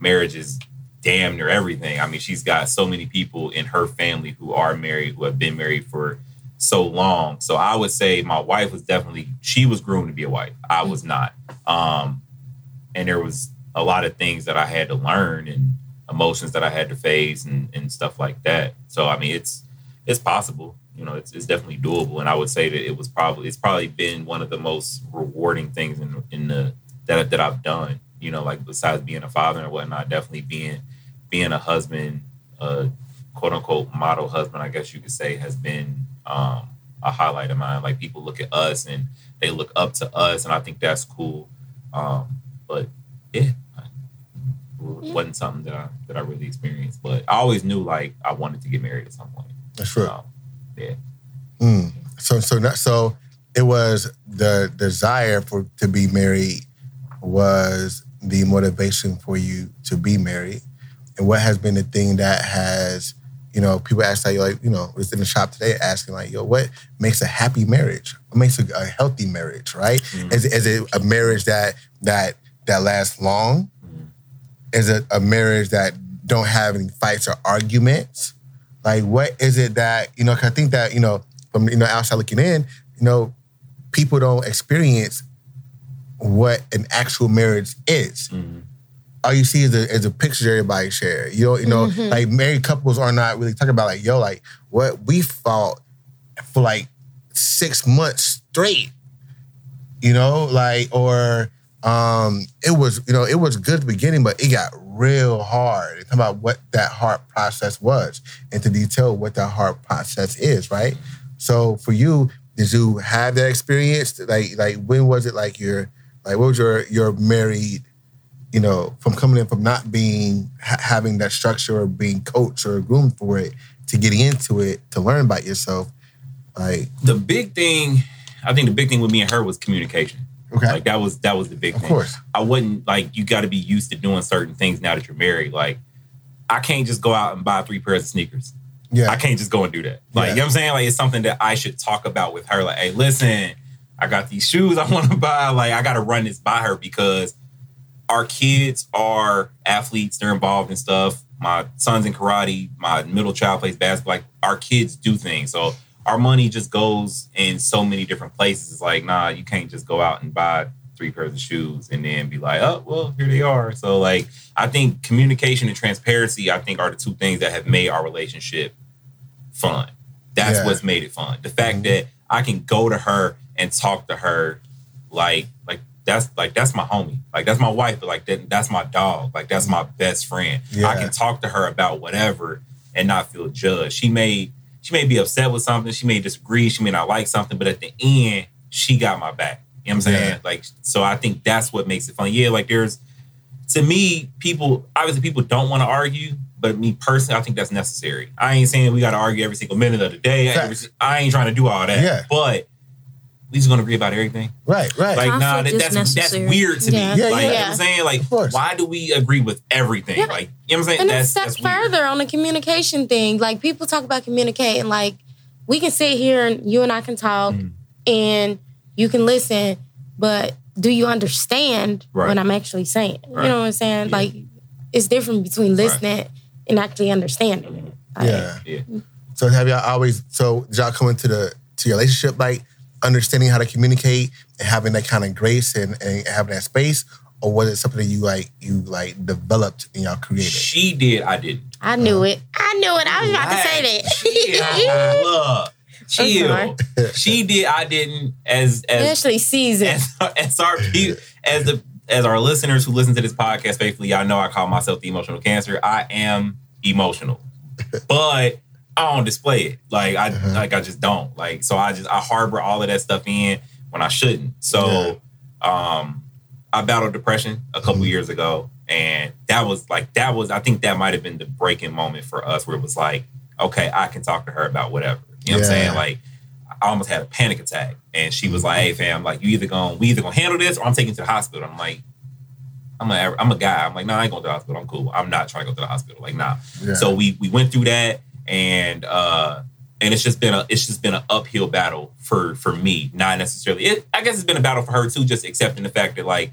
marriage is damn near everything. I mean, she's got so many people in her family who are married, who have been married for so long. So I would say my wife was definitely she was groomed to be a wife. I was not. Um, and there was a lot of things that I had to learn and emotions that I had to face and, and stuff like that. So I mean, it's it's possible. You know, it's, it's definitely doable. And I would say that it was probably it's probably been one of the most rewarding things in in the that that I've done. You know, like besides being a father and whatnot, definitely being being a husband, a quote unquote model husband, I guess you could say, has been um, a highlight of mine. Like people look at us and they look up to us, and I think that's cool. Um, but yeah, it wasn't something that I that I really experienced. But I always knew like I wanted to get married at some point. That's true. Um, yeah. Mm. So so not, so it was the desire for to be married was the motivation for you to be married, and what has been the thing that has you know people ask like like you know was in the shop today asking like yo what makes a happy marriage what makes a, a healthy marriage right Mhm. is, it- is it a marriage that that that lasts long. Is it a marriage that don't have any fights or arguments like what is it that you know 'cause i think that you know from you know outside looking in you know people don't experience what an actual marriage is Mhm. all you see is a, is a picture everybody share. You know, you know, Mhm. like married couples are not really talking about like, yo, like what we fought for like six months straight. You know, like or um it was, you know, it was good at the beginning, but it got real hard. Talk about what that hard process was and to detail what that hard process is, right? So for you, did you have that experience? Like, like when was it like your like what was your your married you know, from coming in from not being ha- having that structure or being coached or groomed for it to getting into it to learn about yourself. Like, The big thing, I think the big thing with me and her was communication. Okay, Like that was that was the big thing. of thing. course, I wouldn't like you got to be used to doing certain things now that you're married. Like I can't just go out and buy three pairs of sneakers. yeah, I can't just go and do that. Like Yeah. you know what I'm saying? Like it's something that I should talk about with her. Like, hey, listen, I got these shoes I want to buy. Like I got to run this by her because our kids are athletes. They're involved in stuff. My son's in karate. My middle child plays basketball. Like our kids do things. So our money just goes in so many different places. It's like, nah, you can't just go out and buy three pairs of shoes and then be like, oh, well, here they are. So like, I think communication and transparency, I think, are the two things that have made our relationship fun. That's Yeah. what's made it fun. The fact Mhm. that I can go to her and talk to her like like that's like that's my homie. Like that's my wife, but like that, that's my dog. Like that's my best friend. I can talk to her about whatever and not feel judged. She may she may be upset with something, she may disagree, she may not like something, but at the end, she got my back. You know what I'm saying? Yeah. Like so I think that's what makes it fun. Yeah, like there's to me, people obviously people don't want to argue, but me personally, I think that's necessary. I ain't saying we got to argue every single minute of the day. Every- I ain't trying to do all that. Yeah. But we just gonna agree about everything. right, right, Like, nah, Conflict that, is that's that's weird to Yeah. me. Yeah, like, yeah. you know what I'm saying? Like, why do we agree with everything? Yeah. Like, you know what I'm saying? And that's a step that's weird. further on the communication thing, like people talk about communicating, like we can sit here and you and I can talk Mhm. and you can listen, but do you understand Right. what I'm actually saying? Right. You know what I'm saying? Yeah. Like it's different between listening and actually understanding it. Like, yeah. Yeah. So have y'all always? So did y'all come into the to your relationship like understanding how to communicate and having that kind of grace and, and having that space, or was it something that you like you like developed and y'all created? She did, I didn't. I knew it. I knew it. I was about to say Chill. that. Look, chill. She did, I didn't. As as Ashley sees it. as, as our as the as our listeners who listen to this podcast faithfully, y'all know I call myself the emotional cancer. I am emotional, but I don't display it. Like I Uh-huh. like I just don't. Like so I just I harbor all of that stuff in when I shouldn't. So um I battled depression a couple Mhm. years ago, and that was like that was I think that might have been the breaking moment for us where it was like, okay, I can talk to her about whatever. You know what I'm saying? Like I almost had a panic attack, and she was like, "Hey, fam, like you either gonna we either gonna handle this or I'm taking you to the hospital." I'm like, "I'm a I'm a guy. I'm like, no, I ain't going to the hospital. I'm cool. I'm not trying to go to the hospital. Like, nah." Yeah. So we we went through that, and uh, and it's just been a it's just been an uphill battle for for me. Not necessarily. It, I guess it's been a battle for her too, just accepting the fact that like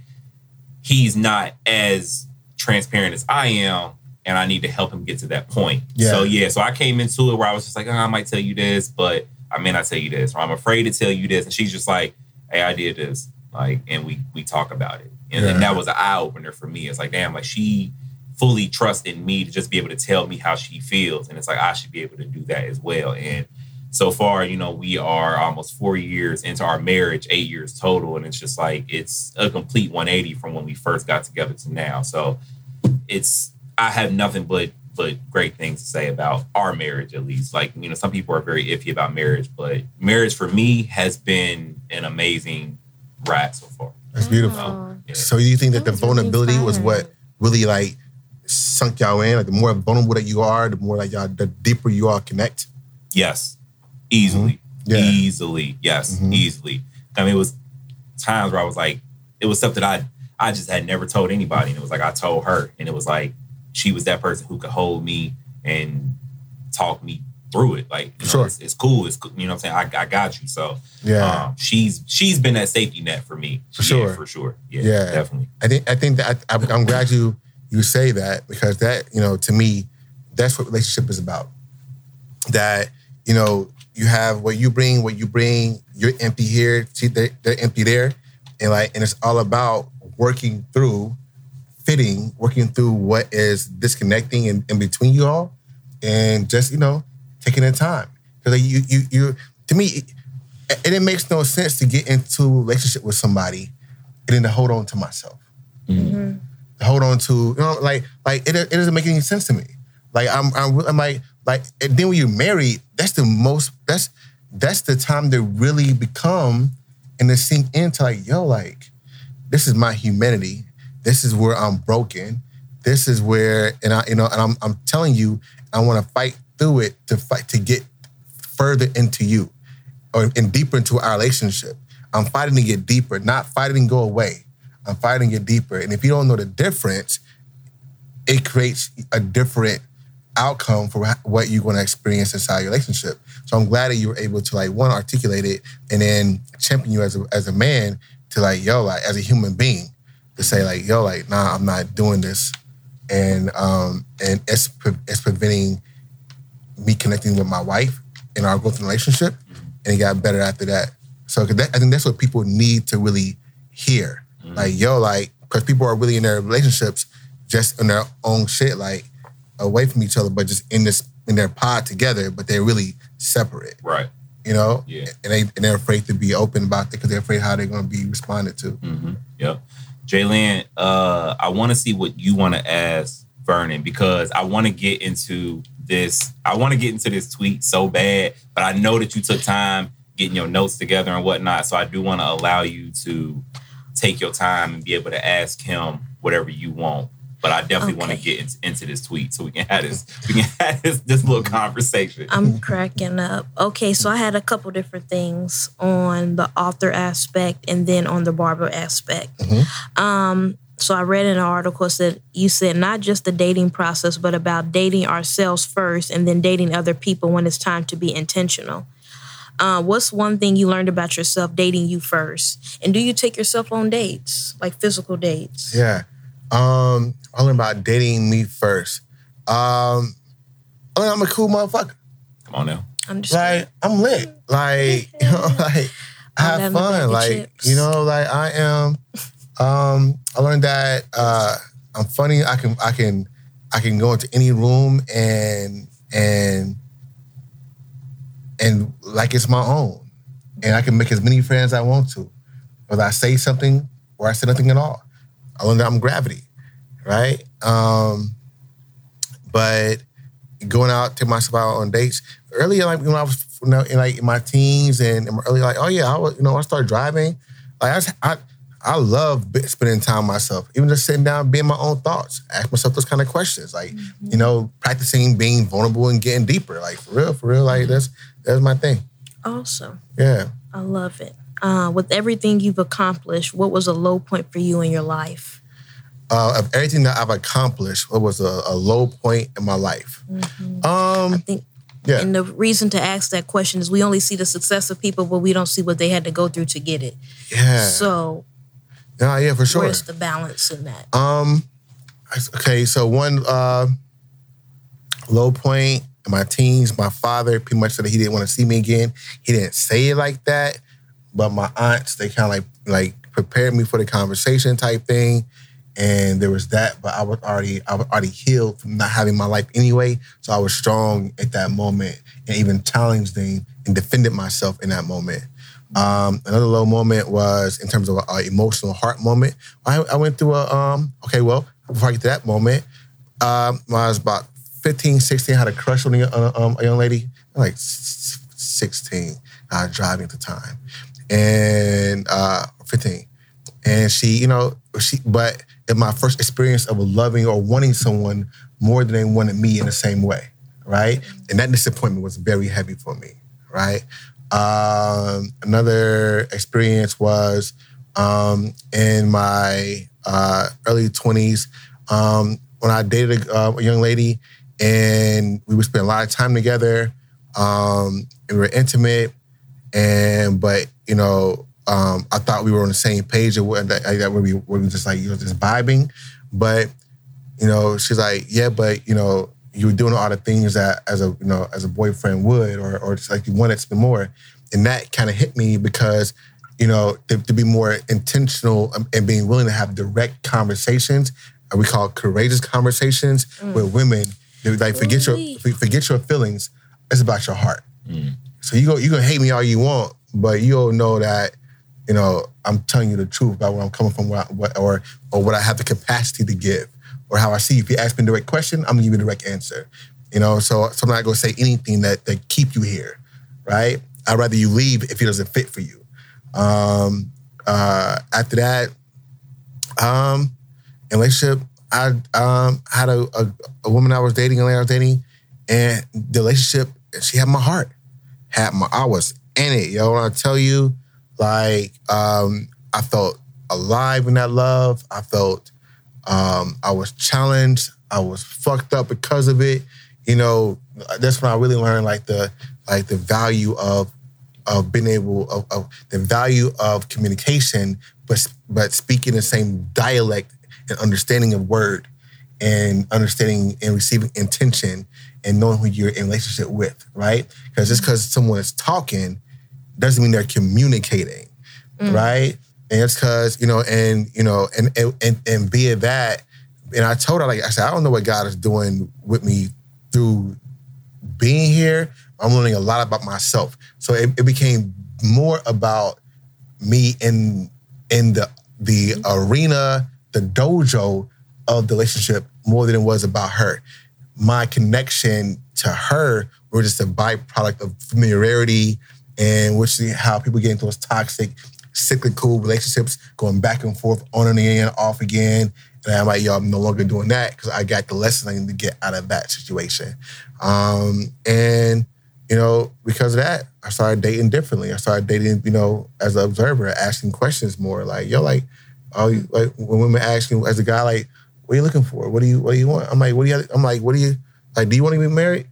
he's not as transparent as I am, and I need to help him get to that point. Yeah. So yeah, so I came into it where I was just like, oh, I might tell you this, but I may not tell you this, or I'm afraid to tell you this, and she's just like, hey, I did this, like, and we we talk about it, and Yeah. that was an eye opener for me. It's like, damn, like she fully trust in me to just be able to tell me how she feels, and it's like I should be able to do that as well, and. So far, you know, we are almost four years into our marriage, eight years total, and it's just like it's a complete 180 from when we first got together to now. So it's I have nothing but but great things to say about our marriage at least. Like, you know, some people are very iffy about marriage, but marriage for me has been an amazing ride so far. That's beautiful. Aw. Yeah. So do you think that the That really vulnerability was what really like sunk y'all in? Like the more vulnerable that you are, the more like y'all, the deeper you all connect. Yes. Easily. Yeah. Easily. Yes. Mhm. Easily. I mean, it was times where I was like, it was stuff that I I just had never told anybody. And it was like I told her. And it was like she was that person who could hold me and talk me through it. Like, you know, Sure. it's, it's cool. It's. You know what I'm saying? I, I got you. So Yeah. um, she's she's been that safety net for me. For Yeah, sure. for sure. Yeah, Yeah. definitely. I think I think that I, I'm glad you you say that because that you know to me that's what relationship is about. That you know you have what you bring, what you bring. You're empty here, see they're, they're empty there, and like and it's all about working through fitting, working through what is disconnecting in, in between you all, and just you know taking the time because like, you you you to me. It, it makes no sense to get into a relationship with somebody and then to hold on to myself to hold on to, you know, like like it, it doesn't make any sense to me. Like I'm I'm, I'm like like and then when you're married, that's the most that's that's the time to really become and to sink into like yo like this is my humanity. This is where I'm broken. This is where and I you know and I'm I'm telling you I want to fight through it to fight to get further into you or and deeper into our relationship. I'm fighting to get deeper, not fighting to go away. I'm fighting it deeper. And if you don't know the difference, it creates a different outcome for what you're going to experience inside your relationship. So I'm glad that you were able to like one articulate it and then champion you as a as a man to like yo like as a human being to say like yo like nah I'm not doing this and um and it's pre- it's preventing me connecting with my wife in our growth in relationship and it got better after that. So that, I think that's what people need to really hear. Like, yo, like, because people are really in their relationships just in their own shit, like away from each other, but just in this in their pod together, but they're really separate, Right. you know? Yeah. And they and they're afraid to be open about it because they're afraid how they're gonna be responded to. Mm-hmm. Yep. J'Lynn, uh, I want to see what you want to ask Vernon because I want to get into this. I want to get into this tweet so bad, but I know that you took time getting your notes together and whatnot. So I do want to allow you to take your time and be able to ask him whatever you want. But I definitely want to get in- into this tweet so we can have this we can have this, this little conversation. I'm cracking up. Okay, so I had a couple different things on the author aspect and then on the barber aspect. Um, so I read in an article that you said not just the dating process, but about dating ourselves first and then dating other people when it's time to be intentional. Uh, what's one thing you learned about yourself dating you first? And do you take yourself on dates, like physical dates? Yeah. Um, I learned about dating me first. Um, I learned I'm a cool motherfucker. Come on now. Understand? Like I'm lit. Like you know, like I have that in the bag fun. Like chips. you know, like I am. Um, I learned that uh, I'm funny. I can I can I can go into any room and and and like it's my own, and I can make as many friends I want to, whether I say something or I say nothing at all. I learned that I'm gravity, right? Um, but going out, take myself out on dates. Earlier, like when I was you know, in like in my teens and in my early, like oh yeah, I was, you know I started driving. Like I, was- I I love spending time myself, even just sitting down, being my own thoughts, ask myself those kind of questions, like you know, practicing being vulnerable and getting deeper. Like for real, for real, like that's that's my thing. Awesome. Yeah. I love it. Uh, with everything you've accomplished, what was a low point for you in your life? Uh, of everything that I've accomplished, what was a, a low point in my life? I Um, think Yeah. And the reason to ask that question is we only see the success of people, but we don't see what they had to go through to get it. Yeah. So yeah, yeah, for sure. where's the balance in that? Um, okay, so one uh, low point in my teens, my father pretty much said that he didn't want to see me again. He didn't say it like that, but my aunts they kind of like like prepared me for the conversation type thing, and there was that. But I was already I was already healed from not having my life anyway, so I was strong at that moment and even challenged them and defended myself in that moment. Um, another low moment was in terms of an emotional heart moment. I, I went through a, um, okay, well, before I get to that moment, um, I was about 15, 16, I had a crush on a, uh, um, a young lady, like s- s- 16. I was driving at the time. And uh, 15. And she, you know, she, but in my first experience of loving or wanting someone more than they wanted me in the same way, right? And that disappointment was very heavy for me, right? Um, another experience was um, in my uh, early 20s um, when I dated a, uh, a young lady and we would spend a lot of time together um, and we were intimate. And but you know um, I thought we were on the same page what that, that we were just like you know just vibing. But you know she's like yeah but you know you were doing all the things that as a you know as a boyfriend would or or just like you wanted to be more. And that kind of hit me because you know to, to be more intentional and being willing to have direct conversations uh, we call it courageous conversations with women like forget your forget your feelings. It's about your heart. So you go you can hate me all you want but you'll know that you know i'm telling you the truth about where i'm coming from what, I- what or or what i have the capacity to give or how i see if you ask me a direct question i'm gonna give you a direct answer. You know so, so i'm not gonna say anything that that keep you here right? I'd rather you leave if it doesn't fit for you. Um uh after that um in relationship i um had a, a, a woman i was dating and I was dating and the relationship she had my heart had my I was in it, yo. When I tell you, like, um, I felt alive in that love. I felt um, I was challenged. I was fucked up because of it. You know, that's when I really learned like the like the value of of being able of, of the value of communication, but but speaking the same dialect and understanding of word and understanding and receiving intention and knowing who you're in relationship with, right? Because just because someone is talking doesn't mean they're communicating, mm. right? And it's because you know, and you know, and and and, and be it that, and I told her like I said, I don't know what God is doing with me through being here. I'm learning a lot about myself, so it, it became more about me in in the the arena, the dojo of the relationship more than it was about her. My connection to her were just a byproduct of familiarity and which is how people get into those toxic, cyclical relationships, going back and forth, on and again, off again. And I'm like, yo, I'm no longer doing that because I got the lesson I need to get out of that situation. Um, and you know, because of that, I started dating differently. I started dating, you know, as an observer, asking questions more. Like, yo, like, oh, you- like when women ask you as a guy, like, what are you looking for? What do you, what do you want? I'm like, what do you? I'm like, what do you, like, do you want to be married?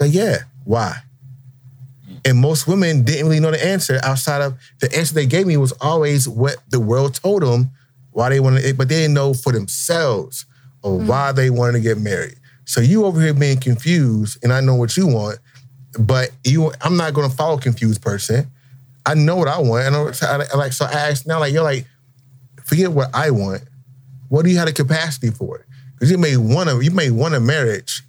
Like, yeah. Why? And most women didn't really know the answer outside of the answer they gave me was always what the world told them why they wanted, it, but they didn't know for themselves or mm-hmm. why they wanted to get married. So you over here being confused, and I know what you want, but you, I'm not going to follow a confused person. I know what I want, and I, I- I like so I asked now, like you're like, forget what I want. What do you have the capacity for? Because you may want to, you may want a marriage,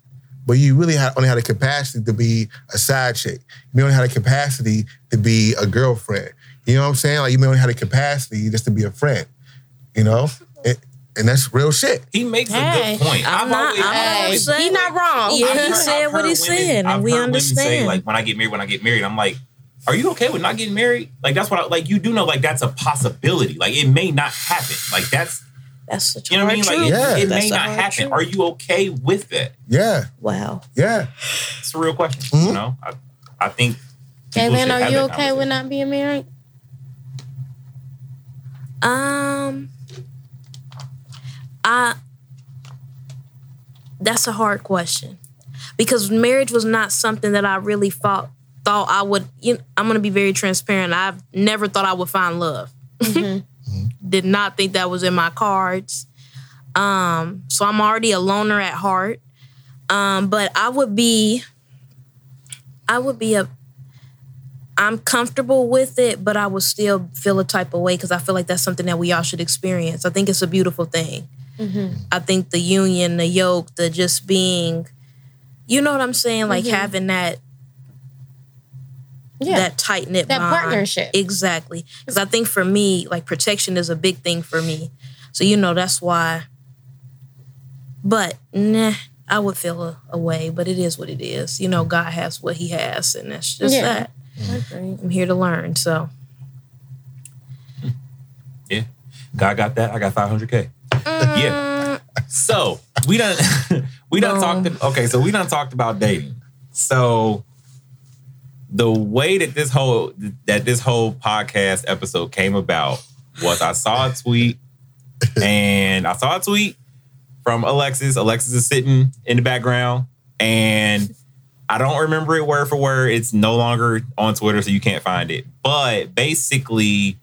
but you really had, only had the capacity to be a side chick. You may only had the capacity to be a girlfriend. You know what I'm saying? Like you may only had the capacity just to be a friend. You know, and, and that's real shit. He makes a good point. I'm I've not- always, I'm not always- saying- he not wrong. Yeah, I've he said what heard he's women- saying, I've and we heard women Say, understand. like when I get married, when I get married, I'm like, are you okay with not getting married? Like that's what I like. You do know like that's a possibility. Like it may not happen. Like that's That's the you know what I mean. hard Like truth. it, it may not happen. truth. Are you okay with that? Yeah, Wow. yeah. It's a real question. Mhm. You know, I, I think. Hey man, are you okay with not being married? Um, I. That's a hard question, because marriage was not something that I really thought thought I would. You know, I'm gonna be very transparent. I've never thought I would find love. Did not think that was in my cards. Um, so I'm already a loner at heart. Um, but I would be, I would be a. I'm comfortable with it, but I would still feel a type of way because I feel like that's something that we all should experience. I think it's a beautiful thing. I think the union, the yoke, the just being, you know what I'm saying, like having that Yeah. that tight knit That partnership. Exactly, because I think for me, like protection is a big thing for me. So you know that's why. But nah, I would feel a, a way, but it is what it is. You know, God has what He has, and that's just Yeah. that. I'm here to learn. So Yeah. God got that. I got 500K. Yeah. Mm. So we done we done talked okay, so we done talked about dating. So the way that this whole that this whole podcast episode came about was I saw a tweet and I saw a tweet from Alexis. Alexis is sitting in the background and I don't remember it word for word. It's no longer on Twitter, so you can't find it. But basically,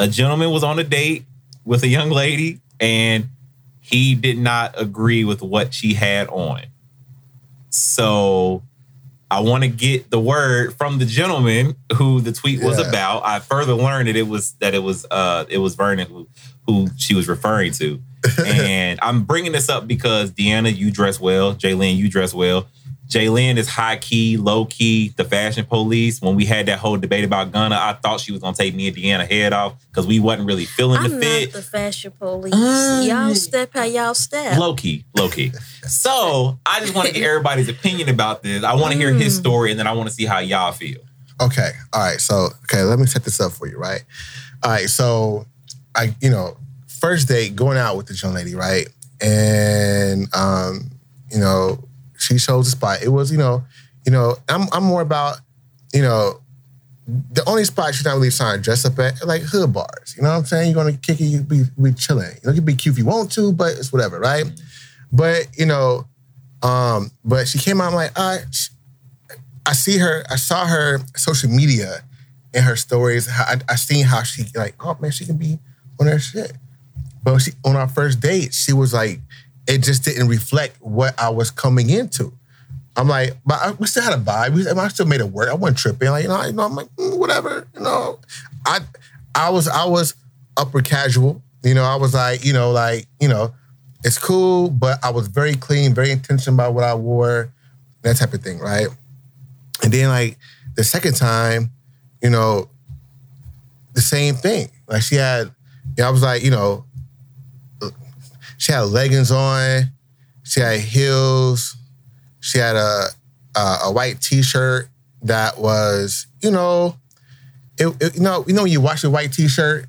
a gentleman was on a date with a young lady and he did not agree with what she had on. So I want to get the word from the gentleman who the tweet was Yeah. about. I further learned that it was that it was uh it was Vernon who, who she was referring to. and I'm bringing this up because De'Anna, you dress well. J'Lynn, you dress well. J'Lynn is high key, low key, the fashion police. When we had that whole debate about Gunna, I thought she was gonna take me and De'Anna head off because we wasn't really feeling I'm the not fit. the fashion police. Uh, y'all step how y'all step. Low key, low key. So I just want to get everybody's opinion about this. I want to hear his story, and then I want to see how y'all feel. Okay. All right. So, okay, let me set this up for you, right? All right. So, I, you know, first date going out with this young lady, right? And, um, you know, she chose a spot. It was, you know, you know, I'm, I'm more about, you know, the only spot she's not really trying to dress up at, like hood bars. You know what I'm saying? You're gonna kick it, you be, be chilling. You know, you be cute if you want to, but it's whatever, right? But you know, um, but she came out. I'm like, sh- I see her. I saw her social media and her stories. I, I seen how she like, oh man, she can be on her shit. But she, on our first date, she was like, it just didn't reflect what I was coming into. I'm like, but I, we still had a vibe. We, I still made it work. I wasn't tripping. Like, you know, you know I'm like, mm, whatever. You know, I, I was, I was upper casual. You know, I was like, you know, like, you know, it's cool, but I was very clean, very intentional about what I wore, that type of thing, right? And then like the second time, you know, the same thing. Like she had, you know, I was like, you know, she had leggings on, she had heels, she had a a, a white t-shirt that was, you know, it, it- you know, you know when you wash a white t-shirt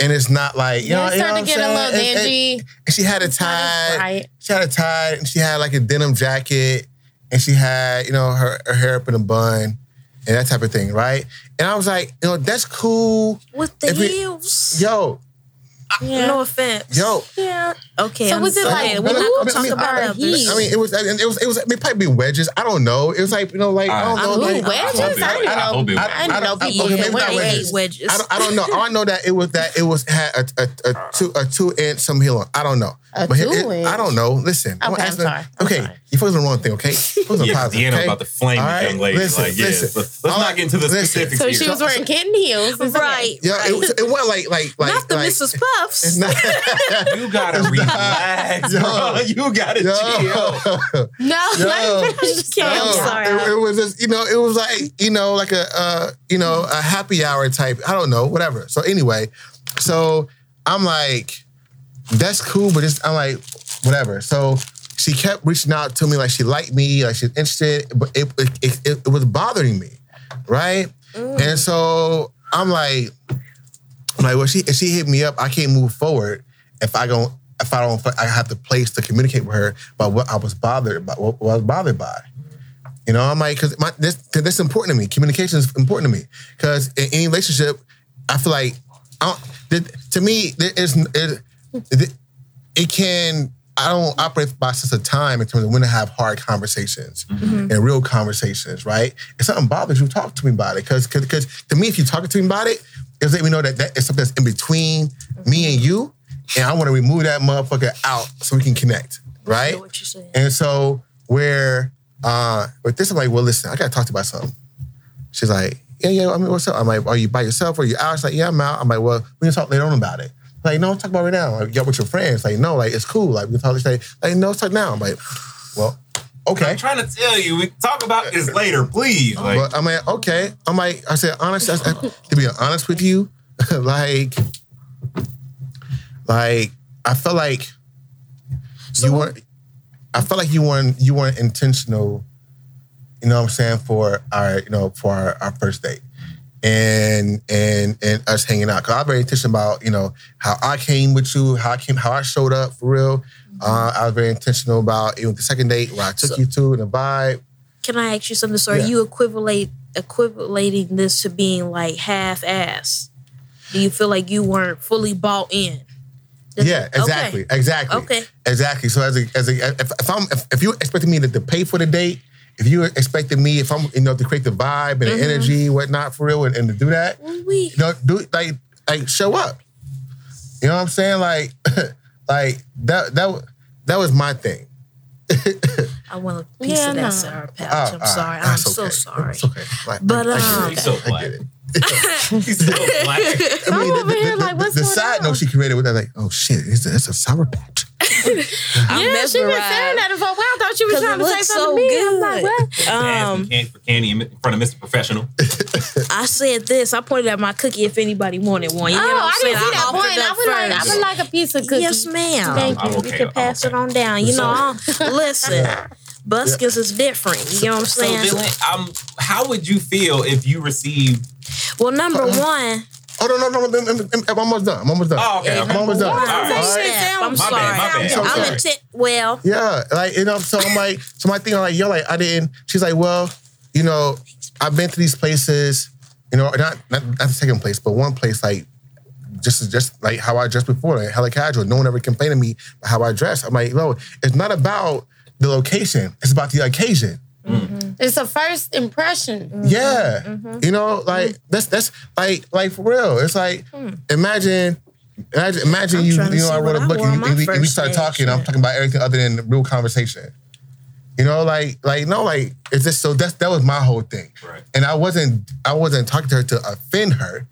and it's not like, you know, Yeah, it's you know starting to get a little saying? And- and- dingy. and she had a It's not as tie. She had a tie, and she had like a denim jacket, and she had you know her, her hair up in a bun, and that type of thing, right? And I was like, you know, that's cool, With the If it- heels. yo, Yeah. No offense. yo. yeah. Okay. So I'm was it sorry. like We're not boots gonna talk or about that. heels? I mean, it was, and it was, it was. It probably be wedges. I don't know. It was like you know, like I don't um, I- know. Ooh, like, wedges? hope it- I didn't know. I didn't know I- people okay, can maybe not wedges. wedges. I don't, I don't know. All I know that it was that it was had a, a, a two a two inch some heel on. I don't know. A But it- two it- inch? I don't know. Listen. Okay, I'm asking- sorry. I'm okay, sorry. you focus on the wrong thing. Okay, focus on Yeah, positive. De'Anna okay? about to flame All right, young lady. listen, like, yeah, listen. let's, let's not right, get into the listen. specifics So here. she was wearing kitten heels. It's okay. Right. Yeah, it, was, it went like like like Not the like, Mrs. Puffs. Not. you gotta relax, Yo. bro. You gotta chill. Yo, No, Yo. let me finish Okay, I'm sorry. It, it was just, you know, it was like, you know, like a, uh, you know, a happy hour type. I don't know, whatever. So anyway, so I'm like, that's cool, but it's, I'm like, whatever. So she kept reaching out to me like she liked me, like she's interested, but it it, it, it, it was bothering me, right? Mm. And so I'm like, I'm like, well, she if she hit me up, I can't move forward if I don't if I don't I have the place to communicate with her about what I was bothered by, what, what I was bothered by. You know, I'm like, because this cause that's important to me. Communication is important to me because in any relationship, I feel like I don't, to me there is it, it, it can I don't operate by sense of time in terms of when to have hard conversations Mm-hmm. and real conversations, right? If something bothers you, talk to me about it. Because because to me, if you talk to me about it, it's let me know that that is something that's in between me and you, and I want to remove that motherfucker out so we can connect, right? know what you're saying. And so where uh with this, I'm like, well, listen, I gotta talk to you about something. She's like, yeah, yeah. I mean, what's up? I'm like, are you by yourself or are you out? She's like, yeah, I'm out. I'm like, well, we can talk later on about it. Like, no, talk about it right now. Like, y'all with your friends. Like, no, like it's cool. Like we can talk. She's like, like, no, talk now. I'm like, well, okay. I'm trying to tell you, we can talk about this later, please. Like, But I'm like, okay. I'm like, I said, honest. I said, to be honest with you, like, like I felt like you weren't. I felt like you weren't. You weren't intentional. You know what I'm saying for our, you know, for our, our first date, and and and us hanging out. Cause I was very intentional about, you know, how I came with you, how I came, how I showed up for real. Uh, I was very intentional about even the second date where I took So- you to and the vibe. Can I ask you something? So, Yeah. are you equivalate equivalating this to being like half ass? Do you feel like you weren't fully bought in? Does Yeah, it- okay. exactly, exactly, Okay. exactly. So as a, as a, if, if I'm if, if you expected me to, to pay for the date, if you expected me, if I'm you know to create the vibe and the Mm-hmm. energy, whatnot for real, and, and to do that, We you know, do like like show up. You know what I'm saying? Like like that that that was my thing. I want a piece Yeah, of that no. sour patch. Oh, I'm sorry. right, I'm that's so okay. sorry. It's okay. Like, But, I, I um, get He's so it. I black. get it. he's so black. I I'm over the, here the, like, the- what's the going side on? note she created with that, like, oh shit, it's a, it's a sour patch. I'm yeah, she been saying that for a while. I thought she was 'Cause trying to say looks something so to me. I'm like, what? Um, Asking for candy in front of Mr. Professional. I said this. I pointed at my cookie if anybody wanted one. You Oh, know what I'm I didn't saying? see that point. I would like, I would like a piece of cookie. Yes, ma'am. Thank I'm you. okay. You can pass I'm it on down. You know, I'll- listen, buskins is different. You know what I'm So, saying? Dylan, um, how would you feel if you received? well, number one, Oh no no no! I'm, almost done. I'm almost done. Oh, okay. I'm almost done. All right. All right? step. I'm sorry. bad, my bad. I'm so I'm sorry. a t- well, Yeah, like you know, so I'm like, so my thing, I'm like, yo, like I didn't. She's like, well, you know, I've been to these places, you know, not not, not the second place, but one place, like just just like how I dressed before, like hella casual. No one ever complained to me about how I dress. I'm like, no, it's not about the location; it's about the occasion. Mm-hmm. It's a first impression. Mm-hmm. Yeah, mm-hmm. you know, like that's that's like like for real. It's like hmm. imagine. Imagine, imagine you, you know, I wrote a book and, on you, my and we, and we first start day. talking. I'm talking about everything other than the real conversation. You know, like, like no, like it's just so that's that was my whole thing. Right. And I wasn't, I wasn't talking to her to offend her,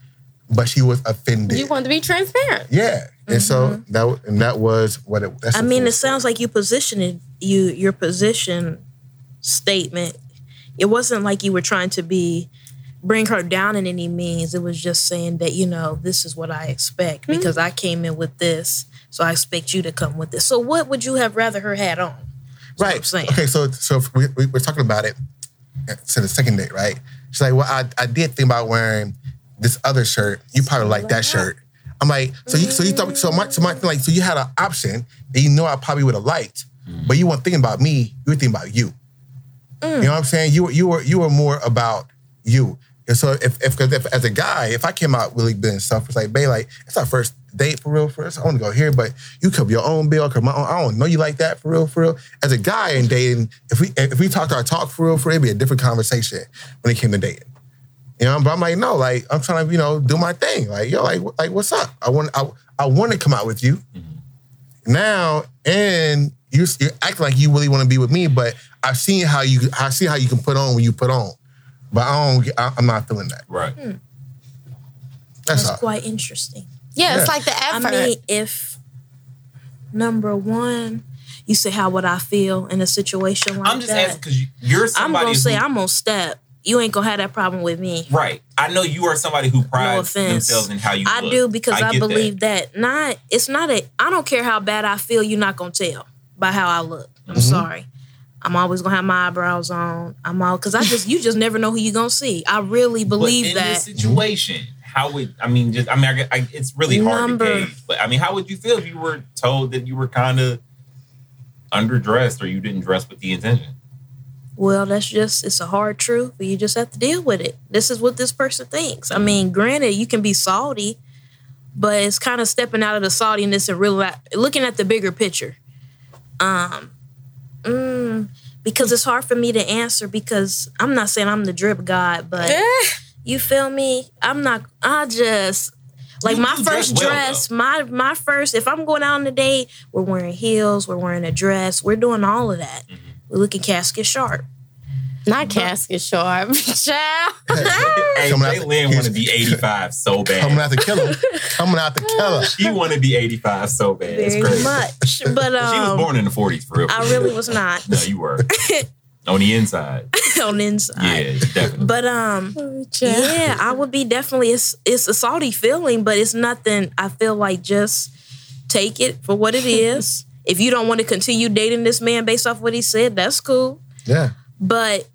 but she was offended. You want to be transparent. yeah, and so that and that was what it. That's I mean, it sounds like you positioned you your position statement. It wasn't like you were trying to be bring her down in any means. It was just saying that you know this is what I expect hmm. because I came in with this, so I expect you to come with this. So, what would you have rather her had on? what right. I'm saying. Okay, so so if we, we, we're talking about it. Uh, to the second date, right? She's like, well, I, I did think about wearing this other shirt. You probably like that shirt. I'm like, so you so you thought so my so my like so you had an option that you know I probably would have liked, hmm. but you weren't thinking about me. You were thinking about you. Mm. You know what I'm saying? You were you were you were more about you. And so if if, if as a guy, if I came out really being selfish, like, babe, like it's our first date for real, for us. I want to go here, but you cover your own bill, cause my own, I don't know you like that for real, for real. As a guy in dating, if we if we talked our talk for real, for real, it'd be a different conversation when it came to dating. You know, but I'm like, no, like I'm trying to, you know, do my thing. Like, yo, like, like what's up? I want, I, I want to come out with you mm-hmm. now, and you you act like you really want to be with me, but I've seen how you, I see how you can put on when you put on, but I don't, I, I'm not feeling that. Right. Hmm. That's, That's quite interesting. Yeah, it's like the effort. I effort. mean, if number one, you say, "How would I feel in a situation like I'm just that?" asking because you, you're I'm gonna say who- I'm gonna step. You ain't gonna have that problem with me. right. I know you are somebody who No prides offense. themselves in how you. I look. do because I, get that. believe that. Not it's not a I don't care how bad I feel, you're not gonna tell by how I look. I'm Mm-hmm. sorry. I'm always gonna have my eyebrows on. I'm all because I just you just never know who you're gonna see. I really But believe in that. this situation, how would I mean? Just I mean, I, I, it's really hard Number- to gauge. But I mean, how would you feel if you were told that you were kind of underdressed or you didn't dress with the intention? Well, that's just it's a hard truth, but you just have to deal with it. This is what this person thinks. I mean, granted, you can be salty, but it's kind of stepping out of the saltiness and really looking at the bigger picture. Um, mm, because it's hard for me to answer because I'm not saying I'm the drip god, but you feel me? I'm not. I just like You- my you dress first well, dress. My my first. If I'm going out on a date, we're wearing heels. We're wearing a dress. We're doing all of that. Mm-hmm. We're looking casket sharp. Not casket sharp, child. Hey, Coming out Jay the- Lynn want to be 85 so bad. Coming bad. out the killer. Coming out the killer. She want to be 85 so bad. It's Very crazy. much, but um, She was born in the 40s for real. I really was not No, you were. On the inside. on the inside. Yeah, definitely. But um, yeah, I would be definitely. It's it's a salty feeling, but it's nothing. I feel like just take it for what it is. if you don't want to continue dating this man based off what he said, that's cool. Yeah. But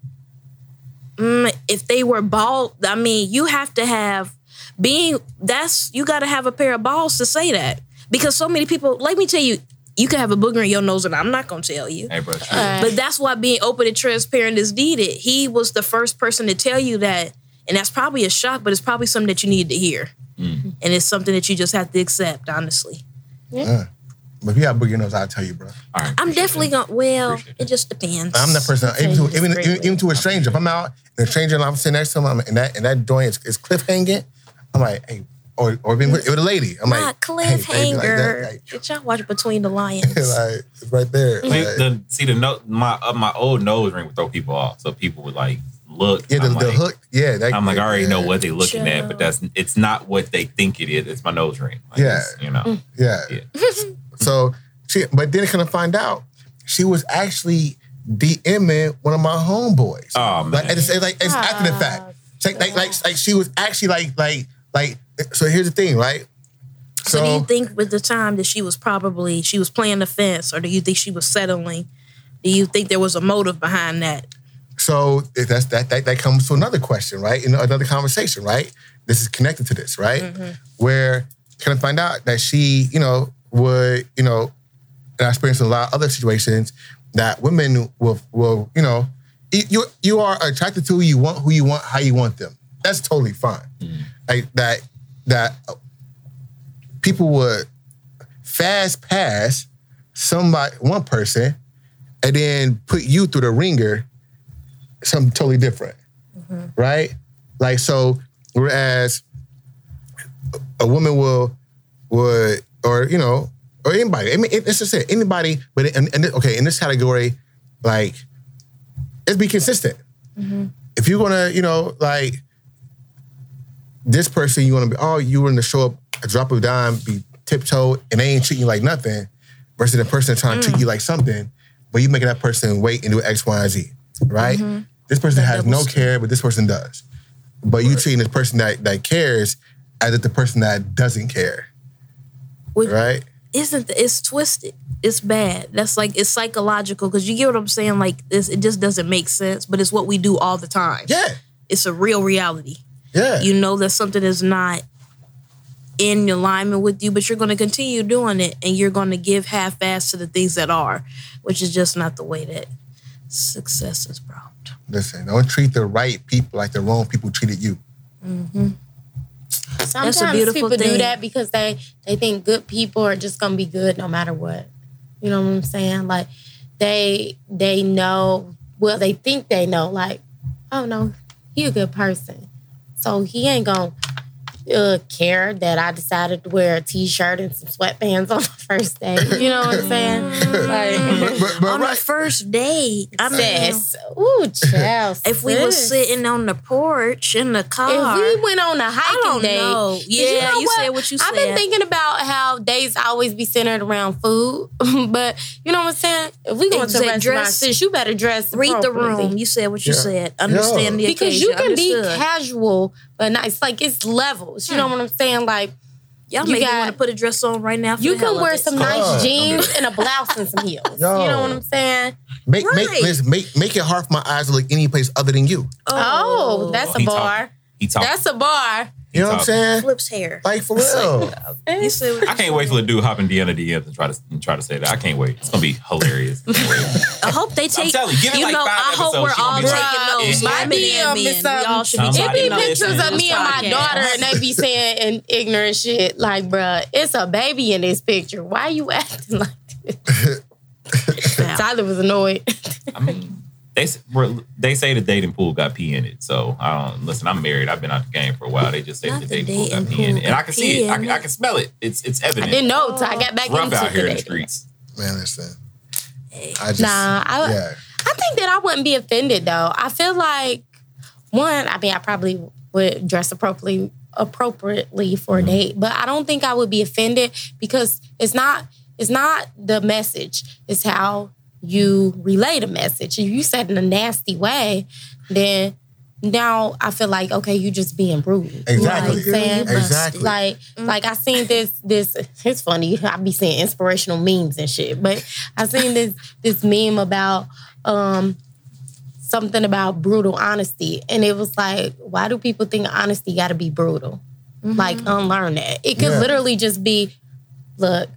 mm, if they were bald, I mean, you have to have being. That's you got to have a pair of balls to say that because so many people. Let me tell you, you can have a booger in your nose, and I'm not gonna tell you. hey, bro. true. But that's why being open and transparent is needed. He was the first person to tell you that. And that's probably a shock, but it's probably something that you need to hear. Mm. And it's something that you just have to accept, honestly. Uh, but if you have boogie nose, I'll tell you, bro. All right, I'm definitely that. going, well, Appreciate it just depends. I'm that person. Even to, even, even, even to a stranger. If I'm out and a stranger and I'm sitting next to him I'm- and that and that joint is, is cliff hanging, I'm like, hey, or or being with, with a lady, I'm Not like, hey, like cliffhanger. like, Did y'all watch Between the Lions? like, it's right there. See, Like, the, see the no, my uh, my old nose ring would throw people off, so people would like look. yeah, the, I'm the like, hook. Yeah, that, I'm like, I already know what they're looking at, but that's it's not what they think it is. It's my nose ring. Like, Yeah. you know. Yeah. Yeah. so she, but then kind of find out she was actually DMing one of my homeboys. Oh man, Like, it's, it's like it's after the fact. It's like, like, like, like she was actually like, like, like. So here's the thing, right? so, do you think with the time that she was probably, she was playing the fence, or do you think she was settling? Do you think there was a motive behind that? So that's that, that that comes to another question, right? In another conversation, right? This is connected to this, right? Mm-hmm. Where can I find out that she, you know, would, you know, and I experienced a lot of other situations that women will, will, you know, you you are attracted to who you want, who you want, how you want them. That's totally fine. Mm. Like that that people would fast pass somebody, one person, and then put you through the ringer something totally different, mm-hmm. right? Like so, whereas a woman will would or you know or anybody. I mean, it- it's just it, anybody. But okay, in this category, like let's be consistent. Mm-hmm. If you're gonna, you know, like this person, you want to be, oh, you want to show up a drop of dime, be tiptoe, and they ain't treating you like nothing, versus the person trying to treat you mm. like something, but you making that person wait and do X, Y, and Z, right? Mm-hmm. This person has no care, but this person does. But you treating this person that that cares as if the person that doesn't care, Which right? isn't the, it's twisted. It's bad. That's like it's psychological because you get what I'm saying. Like this, it just doesn't make sense. But it's what we do all the time. Yeah, It's a real reality. yeah. You know that something is not in alignment with you, but you're going to continue doing it, and you're going to give half-ass to the things that are, which is just not the way that success is brought. Listen, don't treat the right people like the wrong people treated you. Mm-hmm. Sometimes beautiful people do that because they they think good people are just gonna be good no matter what. You know what I'm saying? Like they they know well they think they know like oh no he a good person so he ain't gonna uh, care that I decided to wear a t-shirt and some sweatpants on the first day. You know what I'm saying? Like But, but, but on right. the first day, I mean, sis, ooh, child. if we were sitting on the porch in the car, If we went on a hiking I don't date, know. 'cause Yeah, you said what you said. I've been thinking about how days always be centered around food, but you know what I'm saying. If we go to a restaurant, dress- sis, you better dress. read the room. You said what you Yeah. said. Understand the because occasion. you can be casual, but not. It's like it's levels. You know hmm. what I'm saying? Like Y'all you make me want to put a dress on right now. For you can wear some nice on. jeans and a blouse and some heels. Yo. You know what I'm saying? Make make Right. listen, make make it hard for my eyes to look any place other than you. Oh, that's a He bar. talk- He talked. That's a bar. You know what I'm saying? flips hair. Like for real. You said what I can't wait till the dude hop in De'Anna DMs and try to and try to say that. I can't wait. It's gonna be hilarious. I can't wait. I hope they take. telling you, give it you like know, five I hope episodes, we're all be like, taking notes. "Yeah." Women My and DM men. is We all should be It Somebody be pictures of me and my Podcast. daughter, and they be saying in ignorant shit like, "Bruh, it's a baby in this picture. Why you acting like this?" Tyler was annoyed. I mean, they they say the dating pool got pee in it. So I don't listen. I'm married. I've been out the game for a while. They just say Not the the dating pool got dating pee in it, and I can see it. I in can, I can smell it. It's it's I evident. didn't know till I got back It's rough into out here in the streets. Man, listen. I just, Nah, I, yeah. I think that I wouldn't be offended though. I feel like one, I mean, I probably would dress appropriately appropriately for a mm-hmm. date, but I don't think I would be offended because it's not it's not the message, it's how you relay the message. If you said in a nasty way, then now I feel like okay, you just being rude. Exactly. You know what I'm saying? Exactly. Like, like I seen this. This it's funny. I be seeing inspirational memes and shit, but I seen this this meme about um something about brutal honesty, and it was like, why do people think honesty got to be brutal? Like, unlearn that. It could Yeah. literally just be, look,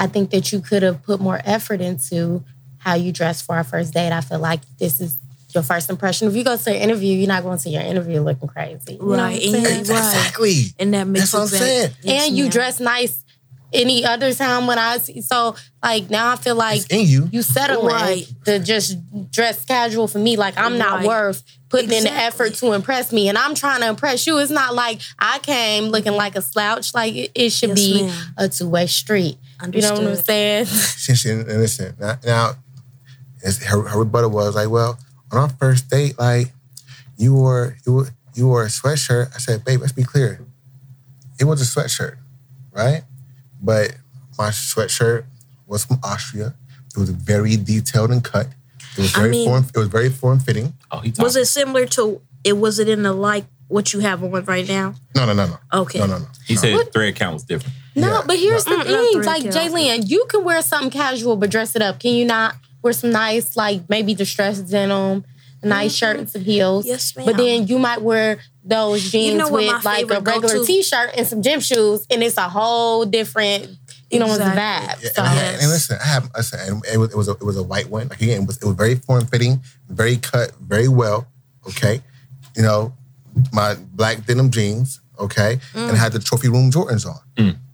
I think that you could have put more effort into how you dress for our first date. I feel like this is. Your first impression. If you go to an interview, you're not going to your interview looking crazy. You know what I'm Right, and Exactly. And that makes That's what I'm saying. Yes, and you ma'am. dress nice any other time when I see. So like now I feel like It's in you. you settling Right. to just dress casual for me. Like I'm not Right. worth putting in the effort to impress me, and I'm trying to impress you. It's not like I came looking like a slouch. Like it, it should Yes, be ma'am. a two way street. You know what I'm saying? She, she, listen, now, now it's, her, her rebuttal was like, well, on our first date, like, you wore, you wore, you wore a sweatshirt. I said, babe, let's be clear. It was a sweatshirt, right? But my sweatshirt was from Austria. It was very detailed and cut. It was I very mean- form. It was very form fitting. Oh, he talking. Was it similar to it? Was it in the like what you have on right now? No, no, no, no. Okay. No, no, no. He said his thread count was different. No, Yeah. but here's No. the Mm, not thing. Like count. J'Lynn, you can wear something casual but dress it up. Can you not wear some nice, like maybe distressed denim, a nice shirt and some heels? Mm-hmm. Yes, ma'am. But then you might wear those jeans know with like a regular go-to- t-shirt and some gym shoes, and it's a whole different, you know, Exactly. vibe. Yeah, So and, I- Yes. and listen, I have listen, and it was it was a, it was a white one. Like again, it was it was very form fitting, very cut, very well. Okay, you know, my black denim jeans. Okay, Mm. and I had the trophy room Jordans on.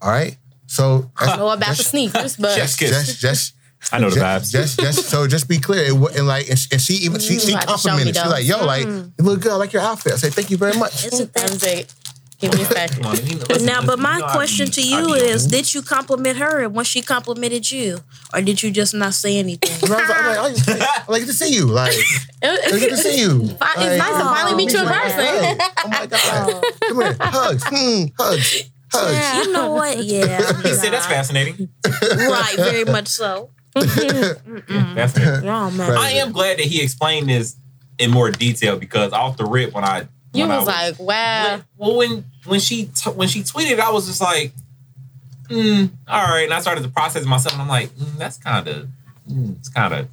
All right, so I know about the sneakers, but Just just just. I know the just, vibes. Just, just, so just be clear. It wasn't like, and she, and she even she, Mm, she you have to show me complimented. She's like, "Yo, like Mm. you look good. I like your outfit." I say, "Thank you very much." It's a I'm thing. give me a second. Come on, he- listen, Now, but my you know I question to you be- is: Did you compliment her, and when she complimented you, or did you just not say anything? I was like, I'm like, "Oh, you- I like to see you. Like, it's good to see you. Fi- it's nice to finally meet you in person. Hey, oh my god! Come here, hugs, hmm, hugs, hugs. you know what? Yeah, He said that's fascinating. right. Very much so. Fascinating. Wrong man. I am glad that he explained this in more detail because off the rip, when I You when I was like, wow. when- well when when she t- when she tweeted, I was just like, mm, all right, and I started to process myself, and I'm like, mm, that's kind of mm, it's kind of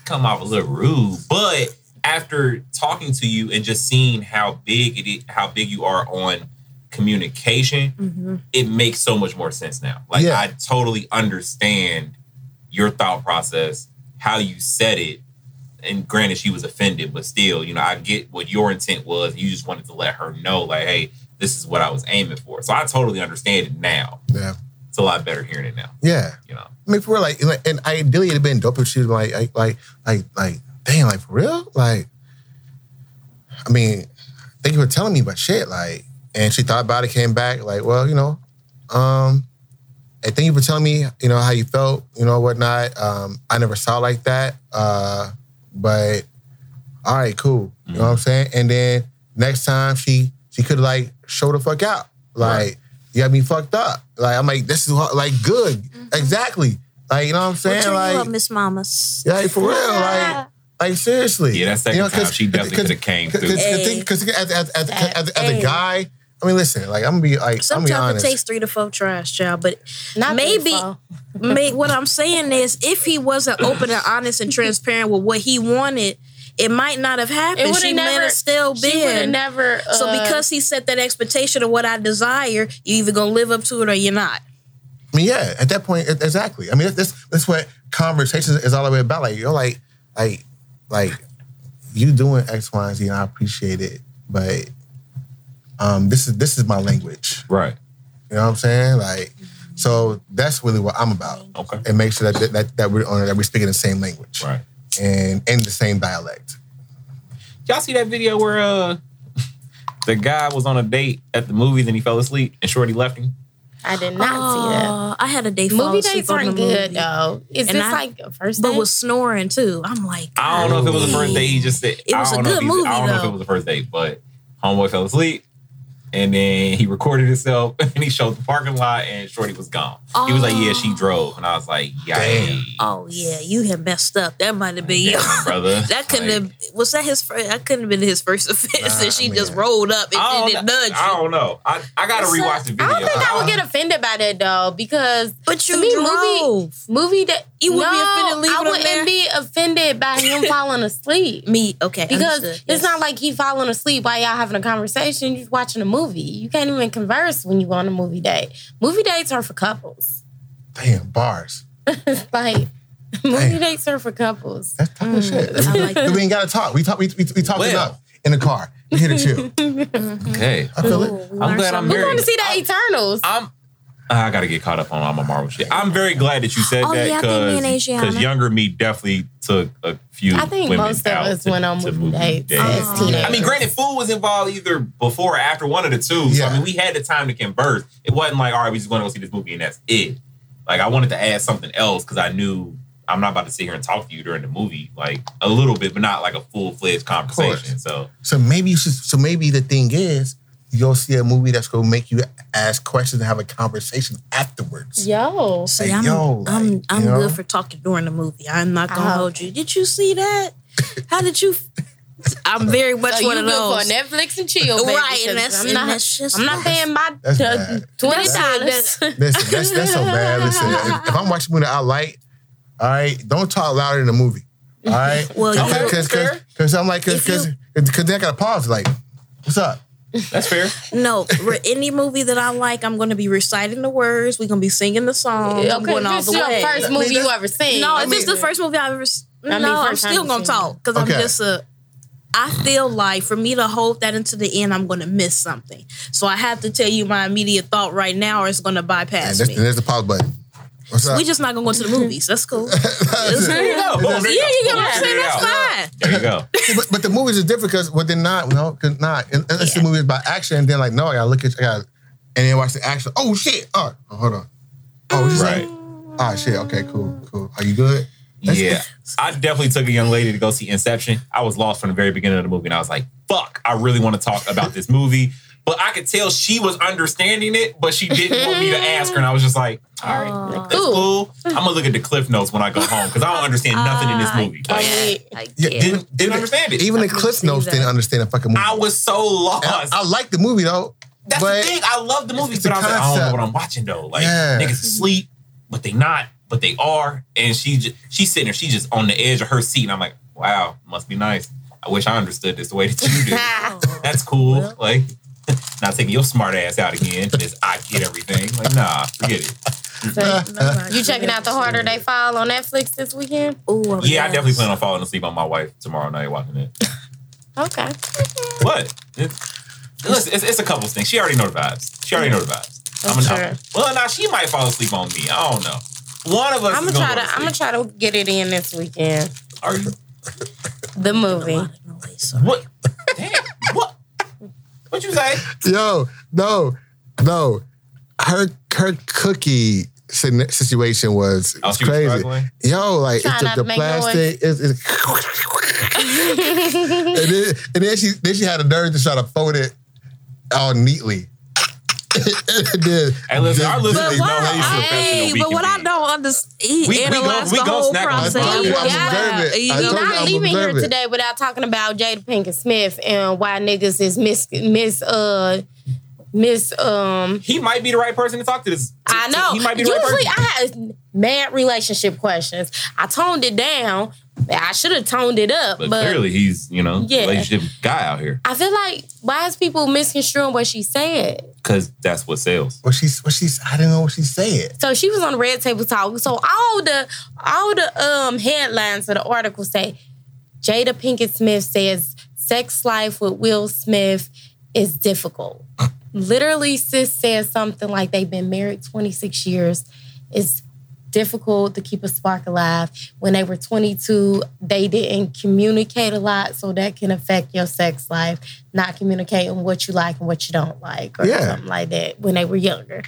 come off a little rude, but after talking to you and just seeing how big it is, how big you are on communication, hmm it makes so much more sense now. Like Yeah. I totally understand your thought process, how you said it. And granted, she was offended, but still, you know, I get what your intent was. You just wanted to let her know, like, hey, this is what I was aiming for. So I totally understand it now. Yeah, It's a lot better hearing it now. yeah. You know, I mean, for real, like, like, and ideally it'd have been dope if she was like, like, like, like, like, damn, like for real, like. I mean, thank you for telling me, but shit, like, and she thought about it, came back, like, well, you know, um, hey, thank you for telling me, you know, how you felt, you know, whatnot. Um, I never saw it like that, uh, but all right, cool. You know what I'm saying? And then next time she she could like show the fuck out, like. Right. You got me fucked up. Like I'm like, this is like good, exactly. Like you know what I'm saying? turn you Like, Miss Mamas? yeah, like, for real. Like, like seriously. Yeah, that second You know, time, 'cause- she definitely cause- coulda came through. Because Hey. as, as, as, as, as a Hey. guy, I mean, listen, like I'm gonna be like, I'm gonna be Sometimes it takes three to four tries, child. But Not maybe, may, what I'm saying is, if he wasn't open and honest and transparent with what he wanted, it might not have It happened. would She have might never have still She would have been. never. so uh, because he set that expectation of what I desire, you either gonna live up to it or you're not. I mean, yeah, at that point, exactly. I mean, that's this that's what conversation is all the way about. Like you're like, like, like you doing X, Y, and Z, and I appreciate it, but um, this is this is my language. right? You know what I'm saying? Like, So that's really what I'm about. Okay. And make sure that that, that we're on that we're speaking the same language Right. and in the same dialect. Y'all see that video where uh the guy was on a date at the movies and he fell asleep and Shorty left him? I did not see that. I had a day fall Movie asleep dates aren't good movie. though. Is And this I- like a first But date? was snoring too. I'm like, I don't know if it was the first date. He just said It was I a don't know good if he- movie, I don't know if it was the first date, but homeboy fell asleep. And then he recorded himself and he showed the parking lot and Shorty was gone. He was like, Yeah, she oh. drove. And I was like, Yay. oh yeah, you had messed up. That might have been Damn, you. brother. That couldn't Like, have. Was that his first? That couldn't have been his first offense. Nah, and she man. just rolled up and, I and don't, it know. nudged I don't know. I, I gotta It's rewatch a- the video. I don't think I would get offended by that though, because But to you me, drove. movie movie that You wouldn't be no, offended leaving I wouldn't there? be offended by him falling asleep. Me, okay. Because understood. it's Yes. not like he falling asleep while y'all having a conversation. You're watching a movie. You can't even converse when you go on a movie date. Movie dates are for couples. Damn, bars. like movie Damn. dates are for couples. That's tough as mm. shit. I like that. we ain't gotta talk. We talk we, we, we talked Well. enough in the car. We here to chill. Okay. I feel Ooh, it. I'm glad I'm something. We very- want to see the I- Eternals. I'm. I gotta get caught up on all my Marvel shit. I'm very glad that you said Oh, that yeah, I think me and because Asiana. younger me definitely took a few. I think women most of out us to- went on to movie dates as Oh. teenagers. I mean, granted, food was involved either before or after one of the two. So I mean, we had the time to converse. It wasn't like, all right, we just going to go see this movie and that's it. Like I wanted to add something else because I knew I'm not about to sit here and talk to you during the movie, like a little bit, but not like a full fledged conversation. So So maybe you should so maybe the thing is you go see a movie that's gonna make you ask questions and have a conversation afterwards. Yo. See, Like, I'm, yo, I'm, I'm you know? good for talking during the movie. I'm not gonna Oh. hold you. Did you see that? How did you? I'm very much So one you of those. for Netflix and chill, baby, Right, and that's- I'm and not. that's just- I'm not paying my That's uh, twenty That's- dollars. Listen, that's that's so bad. Listen, if, if I'm watching a movie that I like, all right, don't talk louder in the movie. All right? Well, because because I'm like because because then I gotta pause like, what's up? That's fair. No, re- any movie that I like, I'm going to be reciting the words. We're going to be singing the song. I'm okay, going all this the is your way. first I mean, movie you ever seen. No, I if it's mean- the first movie I've ever. s- I mean, no, I'm still gonna talk because I'm just a. I feel like for me to hold that into the end, I'm going to miss something. So I have to tell you my immediate thought right now, or it's going to And bypass there's, me. there's the pause button. What's up? We just not going to go to the movies. That's cool. It's There you go. Boom, there Yeah, you get what I'm saying. That's fine. There you go. But, but the movies are different because well, they're not, you know, cause not unless the Yeah. movie is about action, and then like, no, I gotta look at, I gotta, and then watch the action. Oh shit! Oh, oh, hold on. Oh, what you Right. say? Ah, shit. Okay, cool, cool. Are you good? That's- Yeah. I definitely took a young lady to go see Inception. I was lost from the very beginning of the movie and I was like, fuck, I really want to talk about this movie. But I could tell she was understanding it, but she didn't want me to ask her. And I was just like, all right, that's cool. I'm going to look at the cliff notes when I go home because I don't understand nothing in this movie. I Like, get- I Yeah, didn't, didn't understand it. Even the Cliff Notes that. didn't understand the fucking movie. I was so lost. And I, I like the movie though. That's but the thing. I love the movie, but the I was like, I don't know what I'm watching though. Like Yeah. niggas asleep, but they not, but they are. And she just, she's sitting there, she's just on the edge of her seat. And I'm like, wow, must be nice. I wish I understood this the way that you do. That's cool. Like, not taking your smart ass out again. Just I get everything. Like, nah, forget it. You checking out the harder they fall on Netflix this weekend? Ooh, Yeah, I definitely plan on falling asleep on my wife tomorrow night watching it. Okay. What? It's, listen, it's, it's a couple things. She already know the vibes. She already know the vibes. I'm I'm sure. gonna, well, now she might fall asleep on me. I don't know. One of us I'm gonna try go to. to I'm gonna try to get it in this weekend. Are you? The movie. What? Damn. What? What you say? Yo, no, no. Her her cookie sin- situation was Oh, was crazy. struggling? Yo, like Trying it's the, the plastic is. is and, then, and then she then she had a nerve to try to fold it all neatly. and then, Hey, listen, our listeners But know why? how professional Hey, but what be. I don't understand, he We- we go- we the go whole process. this. Yeah, I'm you told You're you not I'm leaving here observant. today without talking about Jada Pinkett Smith and why niggas is miss miss uh miss um He might be the right person to talk to this. to- I to- know. He might be the Usually right person. I had mad relationship questions. I toned it down. I should have toned it up, But, but, clearly, he's you know Yeah. relationship guy out here I feel like why is people misconstruing what she said? because that's what sells. what she's what she's I don't know what she said. So she was on the Red Table Talk. So all the all the um headlines of the article say Jada Pinkett Smith says sex life with Will Smith is difficult. literally sis says something like they've been married 26 years. It's difficult to keep a spark alive. When they were 22, they didn't communicate a lot, so that can affect your sex life, not communicating what you like and what you don't like, or Yeah. something like that when they were younger.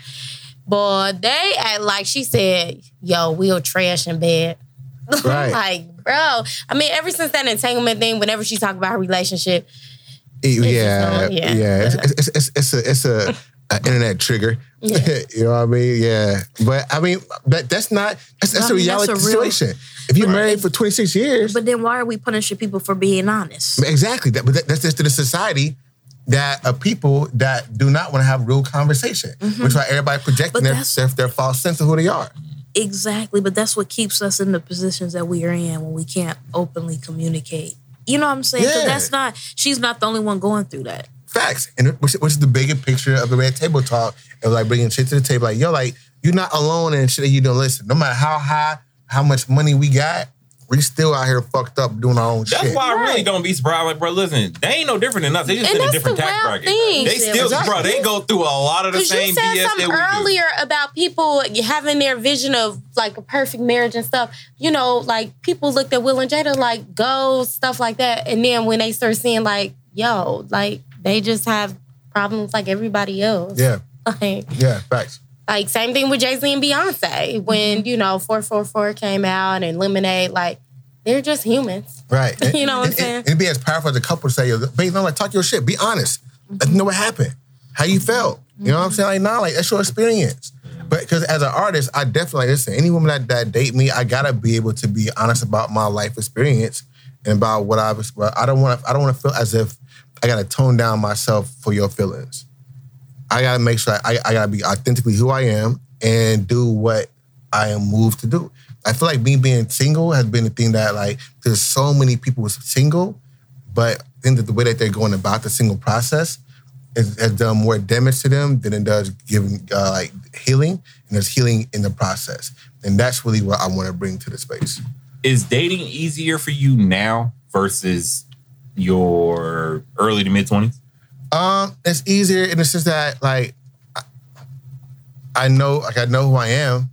But they act like she said, yo, we'll trash in bed. Right. like, bro. I mean, ever since that entanglement thing, whenever she talked about her relationship, Yeah, yeah, yeah. It's, it's, it's, a it's a, a internet trigger. Yeah. you know what I mean? Yeah, but I mean, but that's not that's, that's I a mean, that's reality a real- situation. If you're married for 26 years, But then why are we punishing people for being honest? exactly that. But that, that's just the society that of people that do not want to have real conversation, which is why everybody projecting Mm-hmm. Their, their their false sense of who they are. Exactly, but that's what keeps us in the positions that we are in when we can't openly communicate. You know what I'm saying? Yeah. that's not. She's not the only one going through that. Facts, and which, which is the bigger picture of the red table talk of like bringing shit to the table. Like yo, like you're not alone in shit that you don't listen. No matter how high, how much money we got, we still out here fucked up doing our own That's shit. That's why I really don't be surprised. Like, bro, listen, they ain't no different than us. They just And in a different tax bracket. thing. They still, Exactly. bro, they go through a lot of the Because you same said BS that something we do. earlier about people having their vision of like a perfect marriage and stuff. You know, like people looked at Will and Jada like goals, stuff like that. And then when they start seeing like, yo, like they just have problems like everybody else. Yeah, Like, yeah, facts. Like same thing with Jay Z and Beyonce. When, mm-hmm. you know, 444 came out and Lemonade, like they're just humans. Right. You know what I'm saying? And, it'd be as powerful as a couple to say, yo, babe, no, like talk your shit. Be honest. Mm-hmm. Let them know what happened. How you felt. You know what I'm mm-hmm. saying? Like, nah, like that's your experience. But because as an artist, I definitely like listen, any woman that, that date me, I gotta be able to be honest about my life experience and about what I was well, I don't wanna I don't wanna feel as if I gotta tone down myself for your feelings. I gotta make sure I, I gotta be authentically who I am and do what I am moved to do. I feel like me being single has been the thing that like there's so many people who's single, but I think the way that they're going about the single process is, has done more damage to them than it does giving uh, like healing, and there's healing in the process, and that's really what I want to bring to the space. Is dating easier for you now versus your early to mid 20s? Um, it's easier in the sense that like I, I know like I know who I am,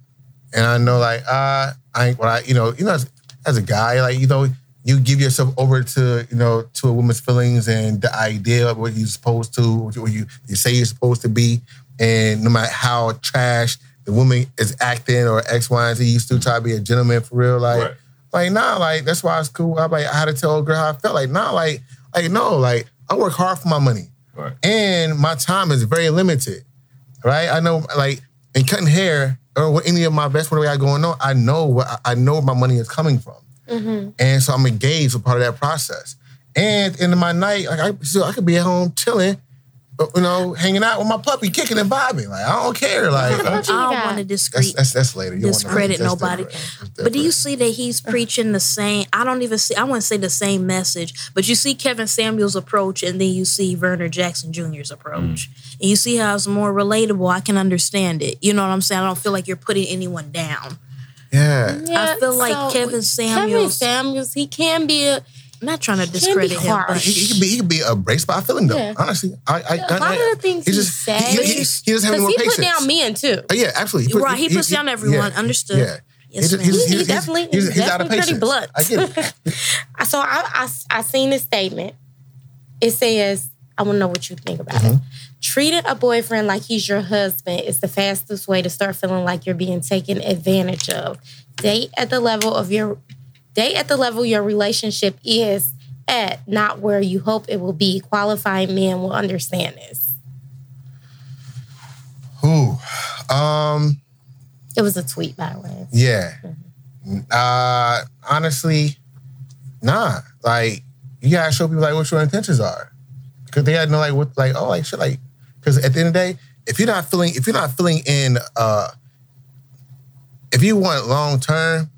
and I know like uh I ain't what I you know you know as, as a guy like you know you give yourself over to you know to a woman's feelings and the idea of what you're supposed to what you, what you you say you're supposed to be, and no matter how trash the woman is acting or X Y and Z, you still try to be a gentleman for real like. Right. Like nah, like that's why it's cool. I like I had to tell a girl how I felt. Like nah, like like no, like I work hard for my money Right. and my time is very limited. Right? I know, like, in cutting hair or with any of my best whatever I got going on, I know what I know where my money is coming from, mm-hmm. and so I'm engaged with part of that process. And at the end of my night, like I, so I could be at home chilling, Uh, you know, hanging out with my puppy, kicking and vibing. Like I don't care. Like How much that's you I don't want to that's, that's, that's later. You don't discredit that's nobody. different. That's But do you see that he's preaching the same? I don't even see. I wouldn't say the same message, but you see Kevin Samuel's approach, and then you see Vernon Jackson Jr.'s approach, mm. and you see how it's more relatable. I can understand it. You know what I'm saying? I don't feel like you're putting anyone down. Yeah. Yeah, feel like Kevin Kevin Samuels- Samuels, he can be a I'm not trying to discredit him, but He, he could be he could be embraced by a feeling though. Yeah. Honestly, I, I, a lot I, of the things he, just says. he, he, he doesn't have any more he patience. put down men too. Uh, yeah, absolutely. put- Right, he puts down everyone. Understood. Yeah. Yes, He ma'am. just- He, he's- definitely, he's- he's he's out of definitely pretty blunt. I get it. so I, I, I seen this statement. It says, I want to know what you think about Mm-hmm. it. Treating a boyfriend like he's your husband is the fastest way to start feeling like you're being taken advantage of. Date at the level of your date at the level your relationship is at, not where you hope it will be. Qualified men will understand this. Who? Um, It was a tweet, by the way. yeah. Uh, honestly, nah. Like, you gotta show people like what your intentions are, because they gotta know like what like oh like shit like because at the end of the day, if you're not feeling if you're not feeling in uh, if you want long term,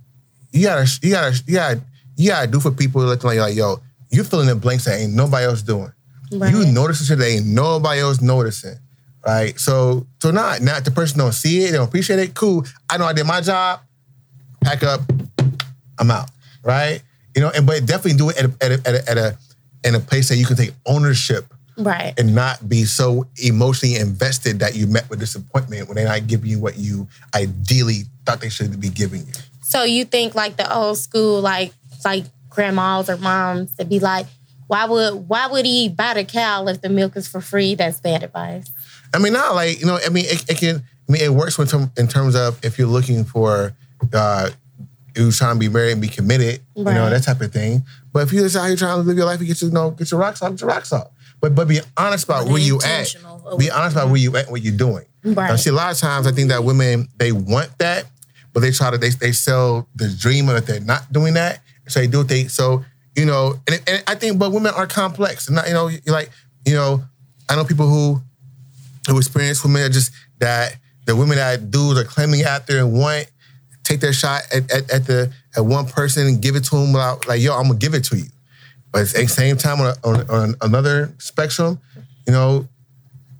you gotta you gotta you gotta you gotta do for people them like, like yo, you filling in blanks that ain't nobody else doing. Right. You notice shit that ain't nobody else noticing. Right? So so not not the person don't see it, they don't appreciate it. Cool. I know I did my job. Pack up. I'm out. Right? You know, and but definitely do it at a, at a, at a, at a in a place that you can take ownership Right. and not be so emotionally invested that you met with disappointment when they're not giving you what you ideally thought they should be giving you. So you think like the old school, like like grandmas or moms to be like, why would why would he buy the cow if the milk is for free? That's bad advice. I mean, not like you know. I mean, it, it can. I mean, it works when term, in terms of if you're looking for, uh, you're trying to be married and be committed, you know, that type of thing. But if you're just out here trying to live your life and get your, you know, get your rocks off, get your rocks off. But but be honest about But where you at. intentional of- Be honest about where you at, what you're doing. Right. Now, see, a lot of times I think that women they want that, but they try to they they sell the dream of that they're not doing that, so they do what they so you know. And, and I think, but women are complex, and not you know, like you know, I know people who who experience women are just that the women that dudes are claiming after and want take their shot at, at, at the at one person and give it to them without like yo, I'm gonna give it to you. But at the same time, on, a, on, on another spectrum, you know,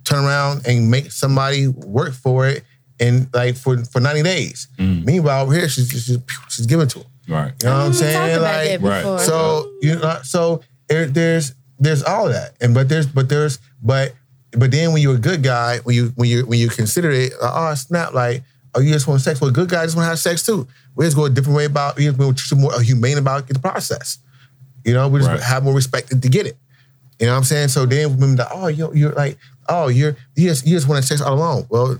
turn around and make somebody work for it and like for for 90 days. Meanwhile, over here, she's she's, she's giving to him. Right. You know what I'm Mm, saying? about Like, that Right. so you know, so there, there's there's all of that, and but there's but there's but but then when you're a good guy, when you when you when you consider it, like, oh snap, like oh you just want sex. Well, good guys just want to have sex too. We just go a different way about. We just we're just more humane about the process. You know, we just Right. have more respect to get it. You know what I'm saying? So then women like, oh you're, you're like oh you're you just you just want to sex all alone. Well,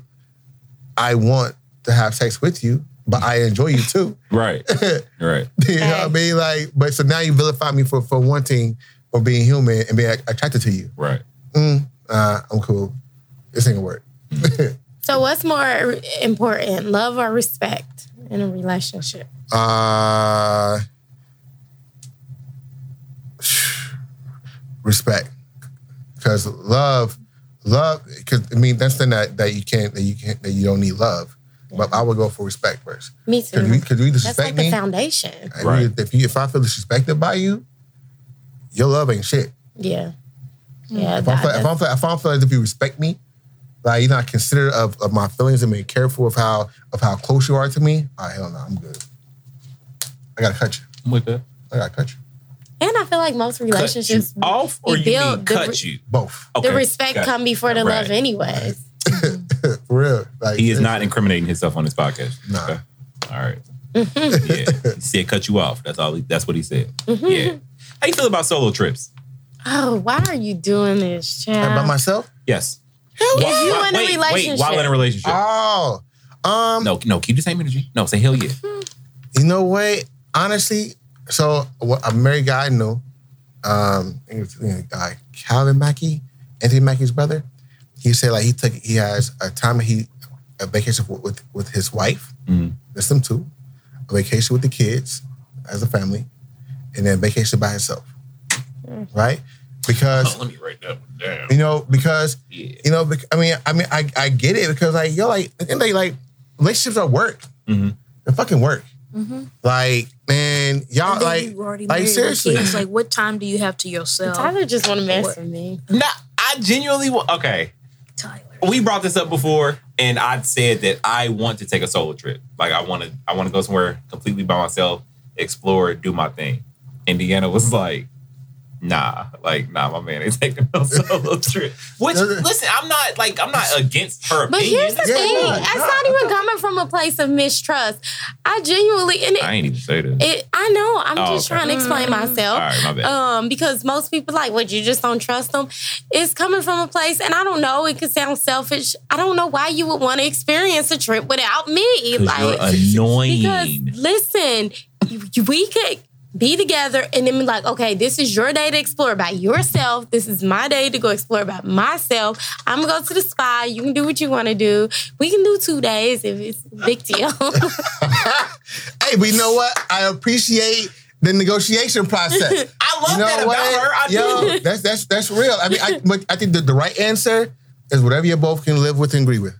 I want to have sex with you, but I enjoy you too. Right. Right. You know what I mean? Like, but so now you vilify me for for wanting or being human and being attracted to you. Right. Mm, uh, I'm cool. This ain't gonna work. So what's more important, love or respect in a relationship? uh, respect, because love, love. Because I mean, that's the thing that that you can't that you can't that you don't need love. But I would go for respect first. Me too. Because too. you, cause you That's disrespect like the me. foundation. and Right. you- if you if I feel disrespected by you, your love ain't shit. Yeah. Hmm. Yeah. If I, feel, if, I feel, if I feel as if you respect me, like you're not considerate of, of my feelings and being careful of how of how close you are to me, all right, hell no, I'm good. I gotta cut you. I'm with that. I gotta cut you. And I feel like most Cut you relationships, off or you you mean build the cut re- you? Both. Okay. the respect got come before the Right. love, anyways. For real. Like He is not incriminating himself on this podcast. Nah. Okay. All right. yeah. He said cut you off. That's all. He, that's what he said. Yeah. How you feel about solo trips? Oh, why are you doing this, child? by myself. Yes. if you Why- in a wait, relationship, Wait, while in a relationship. Oh. Um, no, no, keep the same energy. No, say hell yeah. you know what? Honestly, so what a married guy I knew, um, I think was, you know, uh, Calvin Mackey, Anthony Mackey's brother. He said like he took he has a time he a vacation with with, with his wife, Mhm. just them two, a vacation with the kids as a family, and then vacation by himself. Right? Because let me write that one down. you know, because Yeah. you know, I mean, I mean, I, I get it because like you're like, and the end of the day, like relationships are work. Mhm. They're fucking work. Mm-hmm. Like, man, y'all And then like, you already like seriously. kids. Like, what time do you have to yourself, Tyler just want to mess What? with me. No, I genuinely wa- okay. Tyler? We brought this up before, and I said that I want to take a solo trip. Like I want to, I want to go somewhere completely by myself, explore, do my thing. Indiana was like, nah, like nah, my man ain't taking no solo trip. Which listen, I'm not like I'm not against her But opinion. here's the Yeah, thing: yeah, it's yeah. not even coming from a place of mistrust. I genuinely, and it, I ain't even say that. it I know. I'm Oh, just okay. trying to explain myself. All right, my bad. Um, because most people like what you just don't trust them. It's coming from a place, and I don't know. It could sound selfish. I don't know why you would want to experience a trip without me. 'Cause Like you're annoying. because listen, you- you- we could be together and then be like, okay, this is your day to explore by yourself. This is my day to go explore by myself. I'm gonna go to the spa. You can do what you want to do. We can do two days if it's a big deal. hey, but you know what? I appreciate the negotiation process. I love you know that what? about her. I Yo, do. that's that's that's real. I mean, I, but I think the, the right answer is whatever you both can live with and agree with.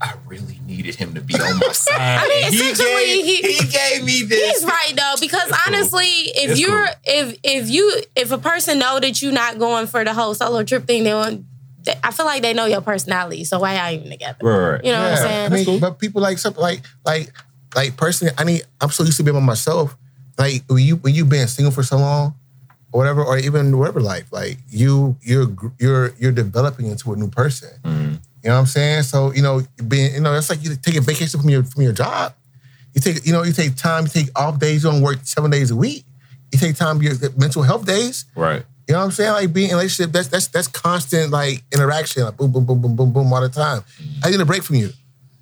I really needed him to be on my side. I mean, he essentially, gave, he- he gave me this. He's right though, because It's cool. honestly, if It's you're cool. if if you if a person know that you're not going for the whole solo trip thing, they want. they- I feel like they know your personality, so why are y'all even together? Right, right. You know what I'm saying? I mean, but people like something like like like personally, I need. I'm so used to being by myself. Like when you when you been single for so long, or whatever, or even whatever life, like you you're you're you're developing into a new person. Mhm. You know what I'm saying? So you know, being you know, it's like you take a vacation from your from your job. You take you know you take time. You take off days. You don't work seven days a week. You take time your mental health days. Right. You know what I'm saying? Like being in a relationship, that's that's that's constant like interaction, like boom, boom, boom, boom, boom, boom all the time. I need a break from you.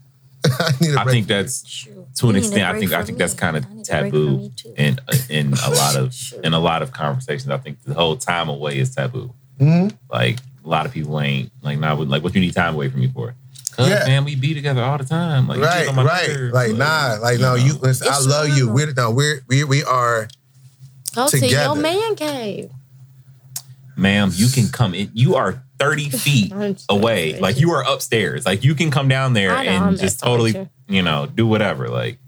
I need a I break. think that's Sure. to an You need a extent. I think I think me. that's kind of I need a break from taboo in in a lot of in a lot of conversations. I think the whole time away is taboo. Mhm. Like a lot of people ain't like nah. Like what you need time away from me for? Cause Yeah. man, we be together all the time. Like right, on my right. nerves. Like nah, like no, you. Listen, I It's love you. normal. We're no, we're we we are. Go to your man cave. ma'am, you can come in. You are thirty feet away. Like you are upstairs. Like you can come down there I I'm and just messing with totally, you know, do whatever. Like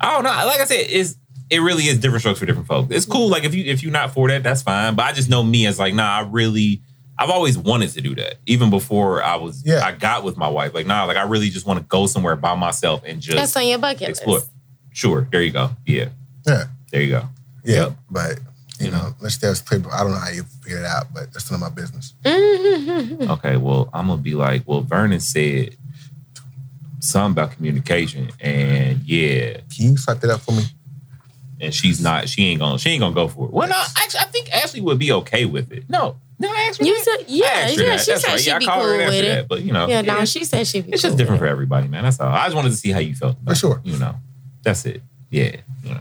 I don't know. Like I said, it's it really is different strokes for different folks. It's cool. Like if you if you're not for that, that's fine. But I just know me as like, nah, I really I've always wanted to do that. Even before I was Yeah. I got with my wife. Like, nah, like I really just want to go somewhere by myself and just That's on your bucket explore. list. Sure. There you go. Yeah. Yeah, There you go. yeah. Yep. But you know, let's just play. I don't know how you figured it out, but that's none of my business. Mm-hmm. Okay, well, I'm gonna be like, well, Vernon said something about communication, and yeah, Can you slap that up for me? and she's not, she ain't gonna, she ain't gonna go for it. Well, no, actually, I think Ashley would be okay with it. No, no, I asked You that. said, yeah, I asked her yeah. that. She That's said right. she'd yeah, be I her cool with it. that, but you know, Yeah, yeah, no, she said she'd be it's cool just different with for everybody, man. That's all. I just wanted to see how you felt. about it, sure. You know, that's it. Yeah, you know.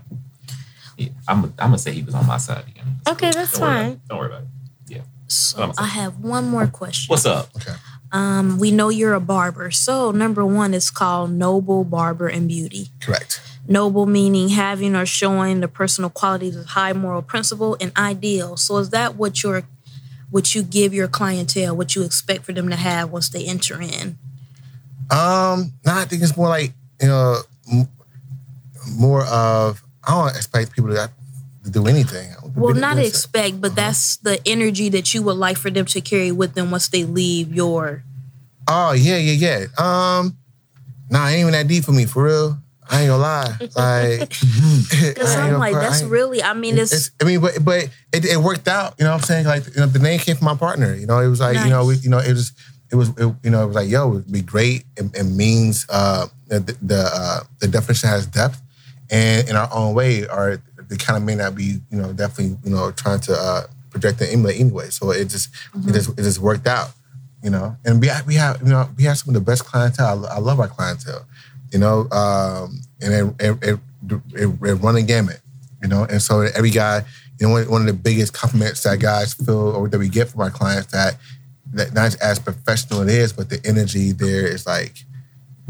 Yeah, I'm, I'm gonna say he was on my side again. It's Okay, that's Don't fine. it. Don't worry about it. Yeah. So I have one more question. What's up? Okay. Um, we know you're a barber. So number one is called Noble Barber and Beauty. Correct. Noble meaning having or showing the personal qualities of high moral principle and ideal. So is that what your what you give your clientele, what you expect for them to have once they enter in? Um, no, I think it's more like you know, m- more of I don't expect people to, to do anything. Well, not expect, but that's the energy that you would like for them to carry with them once they leave your Oh yeah, yeah, yeah. Um, nah, it ain't even that deep for me, for real. I ain't gonna lie. Like, Because I'm like, gonna- that's really, I mean, it's, It's, I mean, but but it, it worked out. You know what I'm saying? Like, you know, the name came from my partner. You know, it was like, you know, we, you know, it was, it was, it, you know, it was like, yo, it'd be great. It, it means uh, the the uh, the definition has depth, and in our own way, are they kind of may not be, you know, definitely, you know, trying to uh, project and emulate anyway. So it just, it just, it just worked out. You know, and we have, we have, you know, we have some of the best clientele. I, I love our clientele. You know, um, and it, it, it, it, it run a gamut you know. And so every guy, you know, one, one of the biggest compliments that guys feel or that we get from our clients that that not as professional it is, but the energy there is like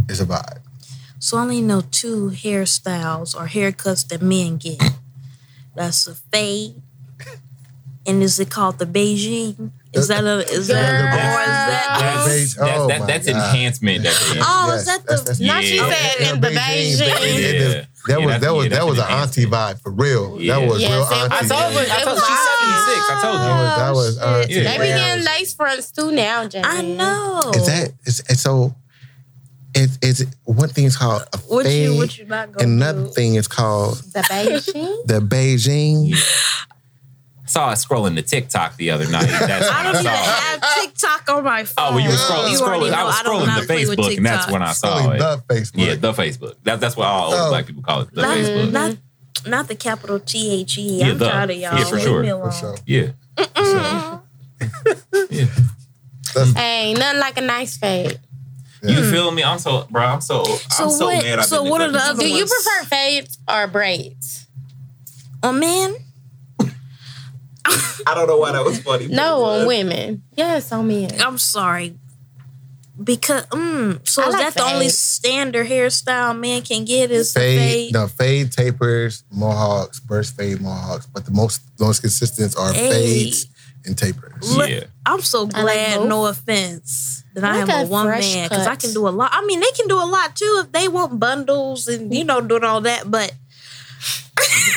is a vibe. so I only know two hairstyles or haircuts that men get. That's a fade, and is it called the Beijing? Is that a, is that, Girl. or is that, oh That's, that's, oh that, my that's enhancement. That Oh, is that the- Now she Yeah. said in the Beijing. That, Yeah. that Yeah, was that was that was an an auntie vibe for real. Yeah. That was Yes, real it auntie. I told her. I told her she's seventy six. I told you. That was that was Oh, auntie. shit. Uh, they be Yeah. getting lace fronts too now, Jamie. I know. Is that it's, it's so it's it's one thing is called a what you fade, what you not gonna another do? thing is called the Beijing? the Beijing. Saw it scrolling the TikTok the other night. That's I don't I even saw it. have TikTok on my phone. Oh, well, you were scrolling, You scrolling. I was scrolling not the Facebook, and that's when I saw Spelling it. the Facebook. Yeah, the Facebook. That, that's what all Oh. black people call it. The Not, Facebook. not, not the capital T H E. Yeah, I'm the. tired of y'all. Yeah, for Leave sure. me for sure. Yeah. yeah. Ain't nothing like a nice fade. You feel me? I'm so, bro. I'm so. So I'm so what- mad. I've so what are the neglecting other Do you prefer fades or braids? On men? I don't know why that was funny. No, on women. Yes, on men. I'm sorry. Because mm, so I is like that the only standard hairstyle men can get is the Fade, fade? no fade tapers, mohawks, burst fade mohawks, but the most most consistent are Hey. fades and tapers. Look, Yeah. I'm so I like glad, no offense, that I I am a a one man because I can do a lot. I mean, they can do a lot too if they want bundles and you know doing all that, but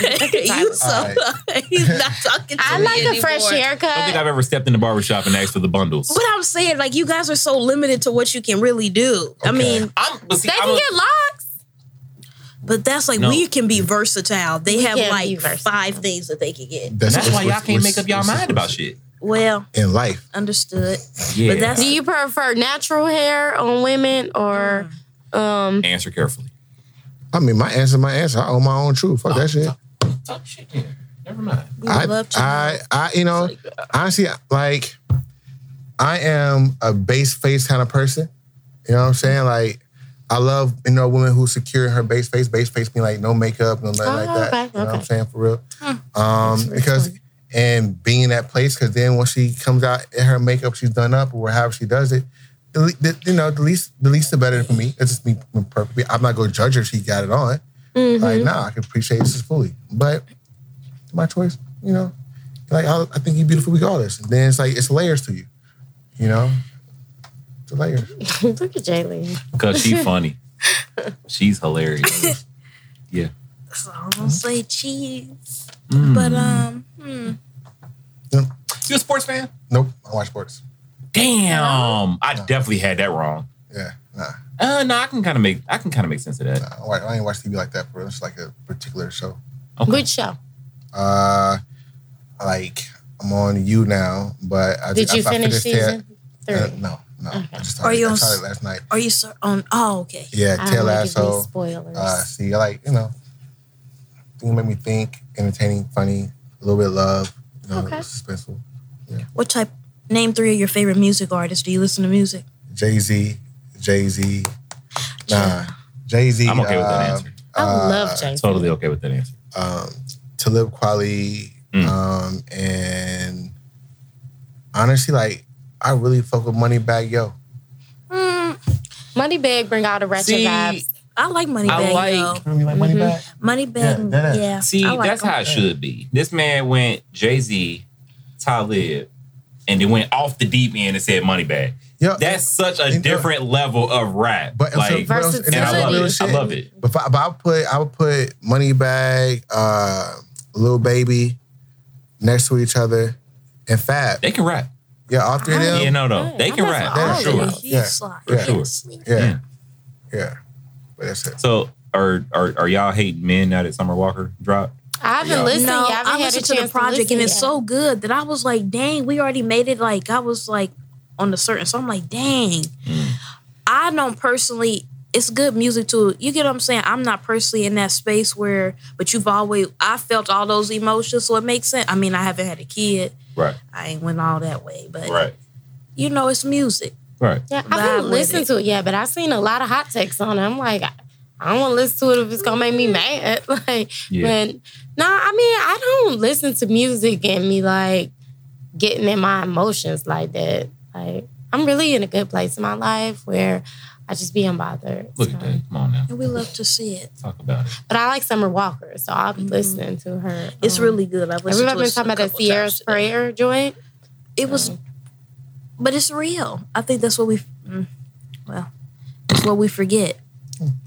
you so Alright. he's not talking to I me like a fresh anymore. I don't think haircut. I've ever stepped in the barbershop and asked for the bundles. But I'm saying, like, you guys are so limited to what you can really do. I Okay. mean, I'm, see, They I'm can a- get locks. But that's like No. we can be versatile. They We have like five things that they can get. And that's why y'all can't make up y'all mind about shit. Well, in life. understood. Yeah. But that's Do you prefer natural hair on women or um answer carefully. I mean, my answer, my answer. I own my own truth. Fuck that shit. Oh shit, yeah. Never mind. we I, love to. I, I, you know, Like, uh, honestly, like, I am a base face kind of person. You know what I'm saying? Like, I love, you know, women who secure in her base face. Base face mean like no makeup, no nothing Oh, like that. okay, you know what I'm saying? For real. Hmm. Um, because, fun. and being in that place, because then when she comes out in her makeup, she's done up or however she does it, the, the, you know, the least, the least the better for me. It's just me perfectly. I'm not going to judge her if she got it on. Mm-hmm. Like, nah, I can appreciate this fully. But my choice, you know. Like, I, I think you're beautiful regardless. And then it's like, it's layers to you, you know? It's a layers. look at Jaylee. Cause she's funny. She's hilarious. Yeah. so I'm gonna say cheese. Mm. But um, hmm. You a sports fan? Nope, I watch sports. Damn. I definitely had that wrong. Yeah, nah. Uh no, I can kind of make I can kind of make sense of that. nah I, watch, I ain't watch TV like that, for It's like a particular show. Okay. Good show. Uh, like, I'm on you now, but I Did just, you I, I finish finished Ted- season three? Uh, no, no. I just started, Are you I on started last night. are you sir on? Oh, okay. Yeah, I Ted don't want to give Lasso. these spoilers. Uh, see, I like, you know, things make me think, entertaining, funny, a little bit of love, you know, Okay. suspenseful. What type? Name three of your favorite music artists. Do you listen to music? Jay Z, Jay Z. Nah, Jay Z. I'm okay with that answer. I uh, love Jay. Z. Totally okay with that answer. Um, Talib Kweli, Mm. um, and honestly, like, I really fuck with Moneybagg Yo. Mm, Moneybagg bring all the ratchet See, vibes. I like Moneybagg. I like- though. Remember you like Moneybagg? Moneybagg. Yeah, that- Yeah. See, like that's him. how it should be. This man went Jay Z, Talib, and then went off the deep end and said Moneybagg. Yeah, That's such a You know- different level of rap. But like, but it's- and I love Versatility. it. I love it. But, if I, but I would put I would put Moneybagg, uh, Little Baby next to each other, and Fab. They can rap. Yeah, all three of them. Yeah, no, no, Yeah, they I'm can rap for sure. them. Yeah. like, For sure. Yeah, Yeah. yeah. But that's it. So, are are are y'all hating men now that Summer Walker dropped? I haven't Yeah. listened. No. I haven't I had a listened to the project listen and it's yet. so good that I was like, dang, we already made it. Like I was like on the certain, so I'm like, dang. Mm. I don't personally. It's good music too. You get what I'm saying? I'm not personally in that space where, but you've always. I felt all those emotions, so it makes sense. I mean, I haven't had a kid. Right, I ain't went all that way, but right, you know, it's music. right. Yeah, I vibe haven't with listened it. to it yet, but I've seen a lot of hot takes on it. I'm like, I, I don't want to listen to it if it's gonna make me mad. Like, Yeah. but no, I mean, I don't listen to music and me like getting in my emotions like that. Like, I'm really in a good place in my life where I just be unbothered. Look So- at that. Come on now, And we love to see it. talk about it. But I like Summer Walker, so I'll be listening to her. It's um, really good. I've listened Everybody to it been talking a about the couple Sierra times today. Joint. It was, but it's real. I think that's what we. Mm, well, it's what we forget.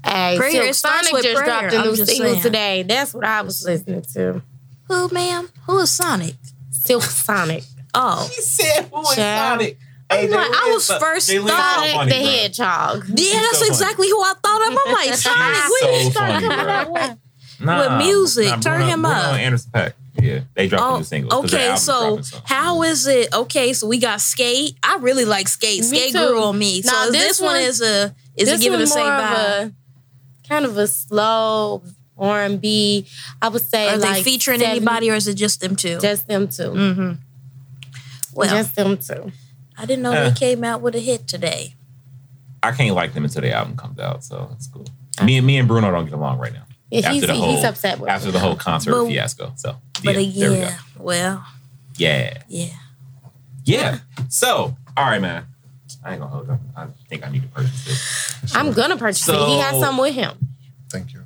Hey, Prayer, Silk it starts Sonic with just prayer, dropped a I'm new single saying. today. That's what I was listening to. Who, ma'am? Who is Sonic? Silk Sonic. Oh, He said, "Who is Child. Sonic?" I'm like, I was first They thought- funny, the bro. Hedgehog. yeah, She's that's so funny. exactly who I thought of. I'm like She's Sonic. When so did he start funny, coming bro. out with? Nah, With music, nah, turn Bruno- him Bruno up. and Anderson Paak. Yeah, they dropped a Oh, new single. 'cause their okay. So how is it? Okay, so we got Skate. I really like Skate. Me Skate too. grew on me. So Now, is this this, one, one- is a is it this giving the one's same vibe? a kind of a slow R and B. I would say Are like they featuring 70 anybody or is it just them two? Just them 2 mm-hmm. Well, just them two. I didn't know Eh. they came out with a hit today. I can't like them until the album comes out, so it's cool. Me and me and Bruno don't get along right now. Yeah, After he's, the whole- he's upset with After me. the whole concert But- fiasco, so But yeah, yeah, there we go. well, Yeah, yeah. yeah. So, all right, man. I ain't gonna hold up. I think I need to purchase this. I'm gonna purchase it. He has So- some with him. Thank you.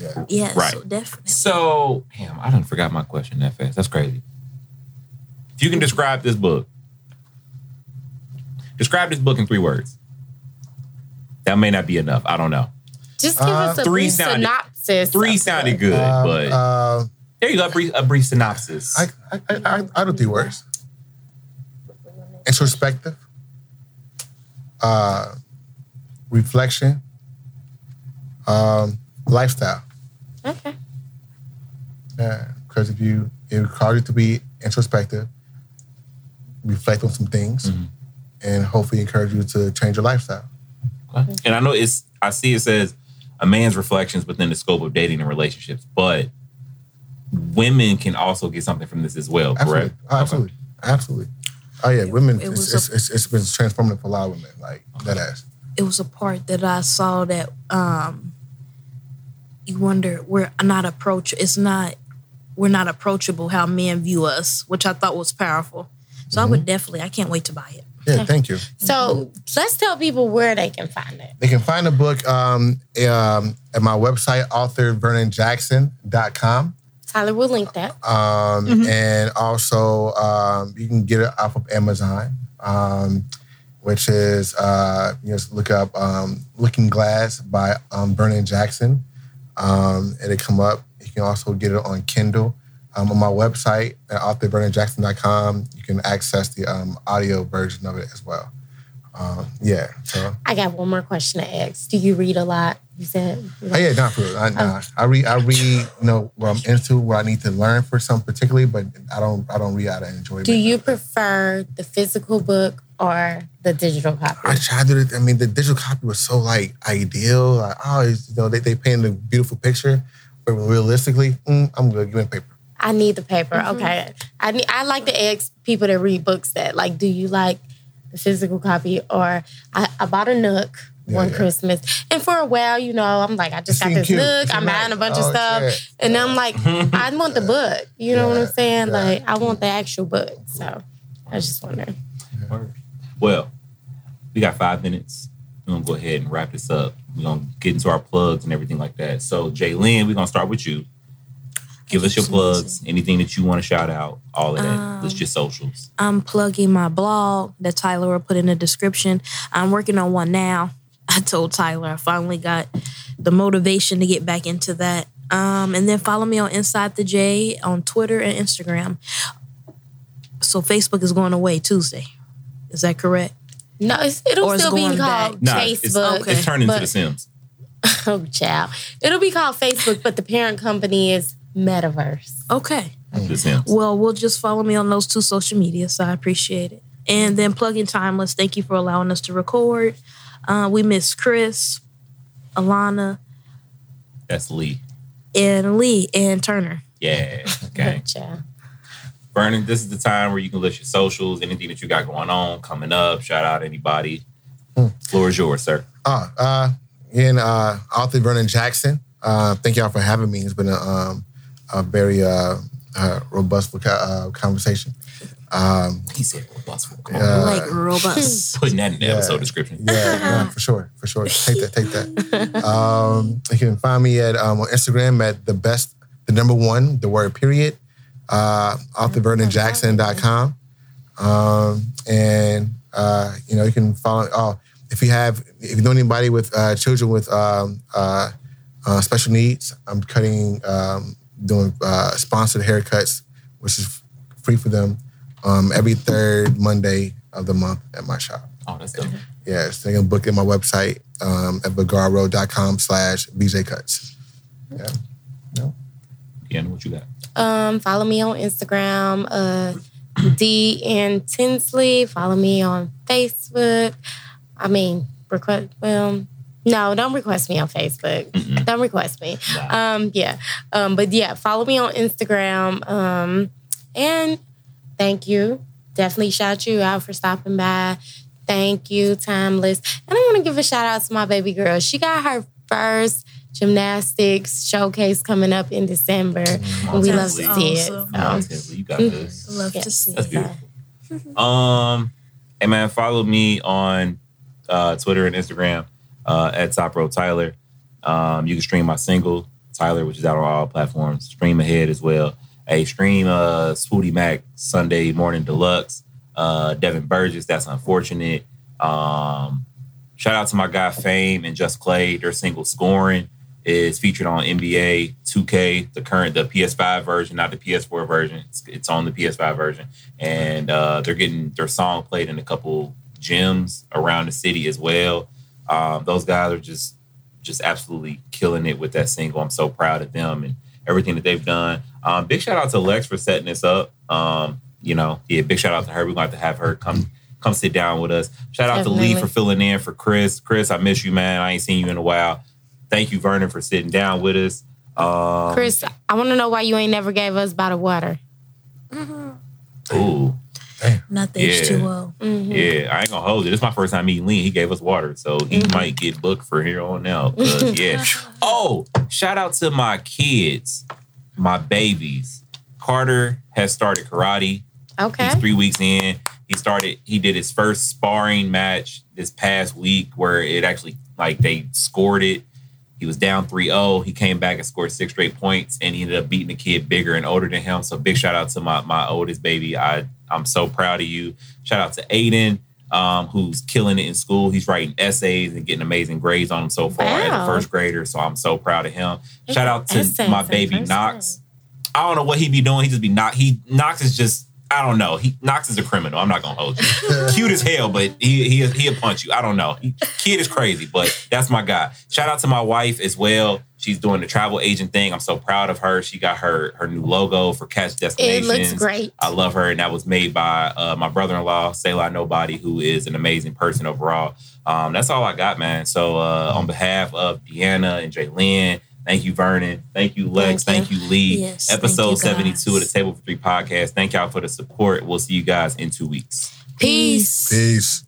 Yeah. Yes, Right. so definitely. So, damn, I done forgot my question that fast. That's crazy. If you can describe this book, describe this book in three words. That may not be enough. I don't know. Just give Uh, us a three brief sounded- synopsis. Three sounded it. good, Um, but uh, there you go. A brief, a brief synopsis. I, I, I, I, I do three words. Introspective, uh, reflection, um, lifestyle. Okay. Yeah, because if you it requires you to be introspective, reflect on some things, Mhm. And hopefully encourage you to change your lifestyle. And I know it's I see it says a man's reflections within the scope of dating and relationships, but women can also get something from this as well, Absolutely, correct? Oh, absolutely, absolutely. Oh yeah, women. it it's, was it's, a- it's, it's been transformative for a lot of women. Like that ass. it was a part that I saw that um you wonder we're not approach it's not we're not approachable how men view us, which I thought was powerful. So I would definitely I can't wait to buy it. Yeah, thank you. So let's tell people where they can find it. They can find the book um, um, at my website, authorvernonjackson.com. Tyler will link that. Um, And also, um, you can get it off of Amazon, um, which is, uh, you just look up um, Looking Glass by um, Vernon Jackson. Um, it'll come up. You can also get it on Kindle. Um, on my website at authorvernonjackson.com, you can access the um, audio version of it as well. Um, yeah, so I got one more question to ask. Do you read a lot? You said. Oh yeah, not for real. I, nah. I read. I read. You know what I'm into, what I need to learn for something particularly, but I don't. I don't read out of enjoyment. Do you prefer the physical book or the digital copy? I tried to. I mean, the digital copy was so like ideal. Like, oh, you know, they they paint a beautiful picture, but realistically, mm, I'm good. Give me paper. I need the paper. Mm-hmm. Okay. I need, I like to ask people that read books that like, do you like the physical copy or I, I bought a Nook Yeah, one yeah. Christmas and for a while, you know, I'm like, I just It got this cute. Nook. It I'm seemed buying a nice. bunch of Oh, stuff, shit. and I'm like, I want the book. You know what I'm saying? yeah. Like, I want the actual book. So I was just wondering. Well, we got five minutes. We're gonna go ahead and wrap this up. We're gonna get into our plugs and everything like that. So, J'Lynn, we're gonna start with you. Give us your plugs, anything that you want to shout out, all of that. Um, List your socials. I'm plugging my blog that Tyler will put in the description. I'm working on one now. I told Tyler I finally got the motivation to get back into that. Um, and then follow me on Inside the J on Twitter and Instagram. So Facebook is going away Tuesday. Is that correct? No, it's, it'll Or it's still be going called Nah, it's, Facebook. Okay. it's turned into but- The Sims. Oh, child. It'll be called Facebook, but the parent company is Metaverse. Okay. Well, we'll just follow me on those two social media, so I appreciate it. And then plug plugging Timeless, thank you for allowing us to record. Uh, we miss Chris, Alana, That's Lee. and Lee and Turner. Yeah. Okay. Child. Vernon, this is the time where you can list your socials, anything that you got going on, coming up, shout out anybody. Floor is yours, sir. Oh, uh, again, uh, author Vernon Jackson. Uh, thank y'all for having me. It's been a, um, a very uh, uh, robust voca- uh, conversation. Um, He said robust. Come on. Uh, like robust. Putting that in the yeah. episode description. yeah, yeah, for sure, for sure. Take that, take that. Um, you can find me at um, on Instagram at the best, the number one, the word period, uh, authorvernonjackson.com. Um, and uh, you know, you can follow. Oh, if you have, if you know anybody with uh, children with um, uh, uh, special needs, I'm cutting, um, doing uh, sponsored haircuts, which is free for them, um, every third Monday of the month at my shop. Oh, that's dope. Yes, they can book in my website um, at vigarroad.com slash VJ Cuts. Yeah. De'Anna, what you got? Um, follow me on Instagram, uh, D and Tinsley. Follow me on Facebook. I mean, request. Well, no, don't request me on Facebook. Mm-mm. Don't request me. Nah. Um, yeah. Um, but yeah, follow me on Instagram. Um, and thank you. Definitely shout you out for stopping by. Thank you, Timeless. And I want to give a shout out to my baby girl. She got her first gymnastics showcase coming up in December. and we love to see it. awesome. Come on, So, Tinsley, you got this. Love to see. That's it. beautiful. Um, hey man, follow me on uh, Twitter and Instagram uh, at Top Rope Tyler. Um, you can stream my single Tyler, which is out on all platforms. Stream ahead as well. Hey, stream uh, Spooty Mac Sunday Morning Deluxe. Uh, Devin Burgess, that's unfortunate. Um, shout out to my guy Fame and Just Clay. Their single Scoring is featured on NBA 2K, the current, the PS5 version, not the PS4 version. It's, it's on the PS5 version and uh, they're getting their song played in a couple gyms around the city as well. Um, those guys are just just absolutely killing it with that single. I'm so proud of them and everything that they've done. Um, big shout out to Lex for setting this up. Um, you know, yeah, big shout out to her. We're going to have to have her come come sit down with us. Shout out to Lee for filling in for Chris. Chris, I miss you, man. I ain't seen you in a while. Thank you, Vernon, for sitting down with us. Um, Chris, I want to know why you ain't never gave us bottled water. Ooh, Not the Yeah. H2O. Mm-hmm. yeah, I ain't gonna hold it. It's my first time meeting Lee. He gave us water, so he Mm-hmm. might get booked for here on out. 'cause, yeah. Oh, shout out to my kids, my babies. Carter has started karate. Okay. He's three weeks in. He started. He did his first sparring match this past week, where it actually like they scored it. He was down 3-0. He came back and scored six straight points, and he ended up beating a kid bigger and older than him. So big shout out to my my oldest baby. I I'm so proud of you. Shout out to Aiden, um, who's killing it in school. He's writing essays and getting amazing grades on them so far as a first grader. So I'm so proud of him. Shout out to my baby first Knox. I don't know what he'd be doing. He just be not. He Knox is just. I don't know. He Knox is a criminal. I'm not gonna hold you. Cute as hell, but he he he'll punch you. I don't know. He, kid is crazy, but that's my guy. Shout out to my wife as well. She's doing the travel agent thing. I'm so proud of her. She got her her new logo for Catch Destinations. It Destinations. looks great. I love her, and that was made by uh, my brother-in-law, Selah Nobody, who is an amazing person overall. Um, that's all I got, man. So uh, on behalf of De'Anna and J'Lynn, thank you, Vernon. Thank you, Lex. Thank Thank you, Lee. Yes, Episode you, 72 of the Table for Three podcast. Thank y'all for the support. We'll see you guys in two weeks. Peace. Peace.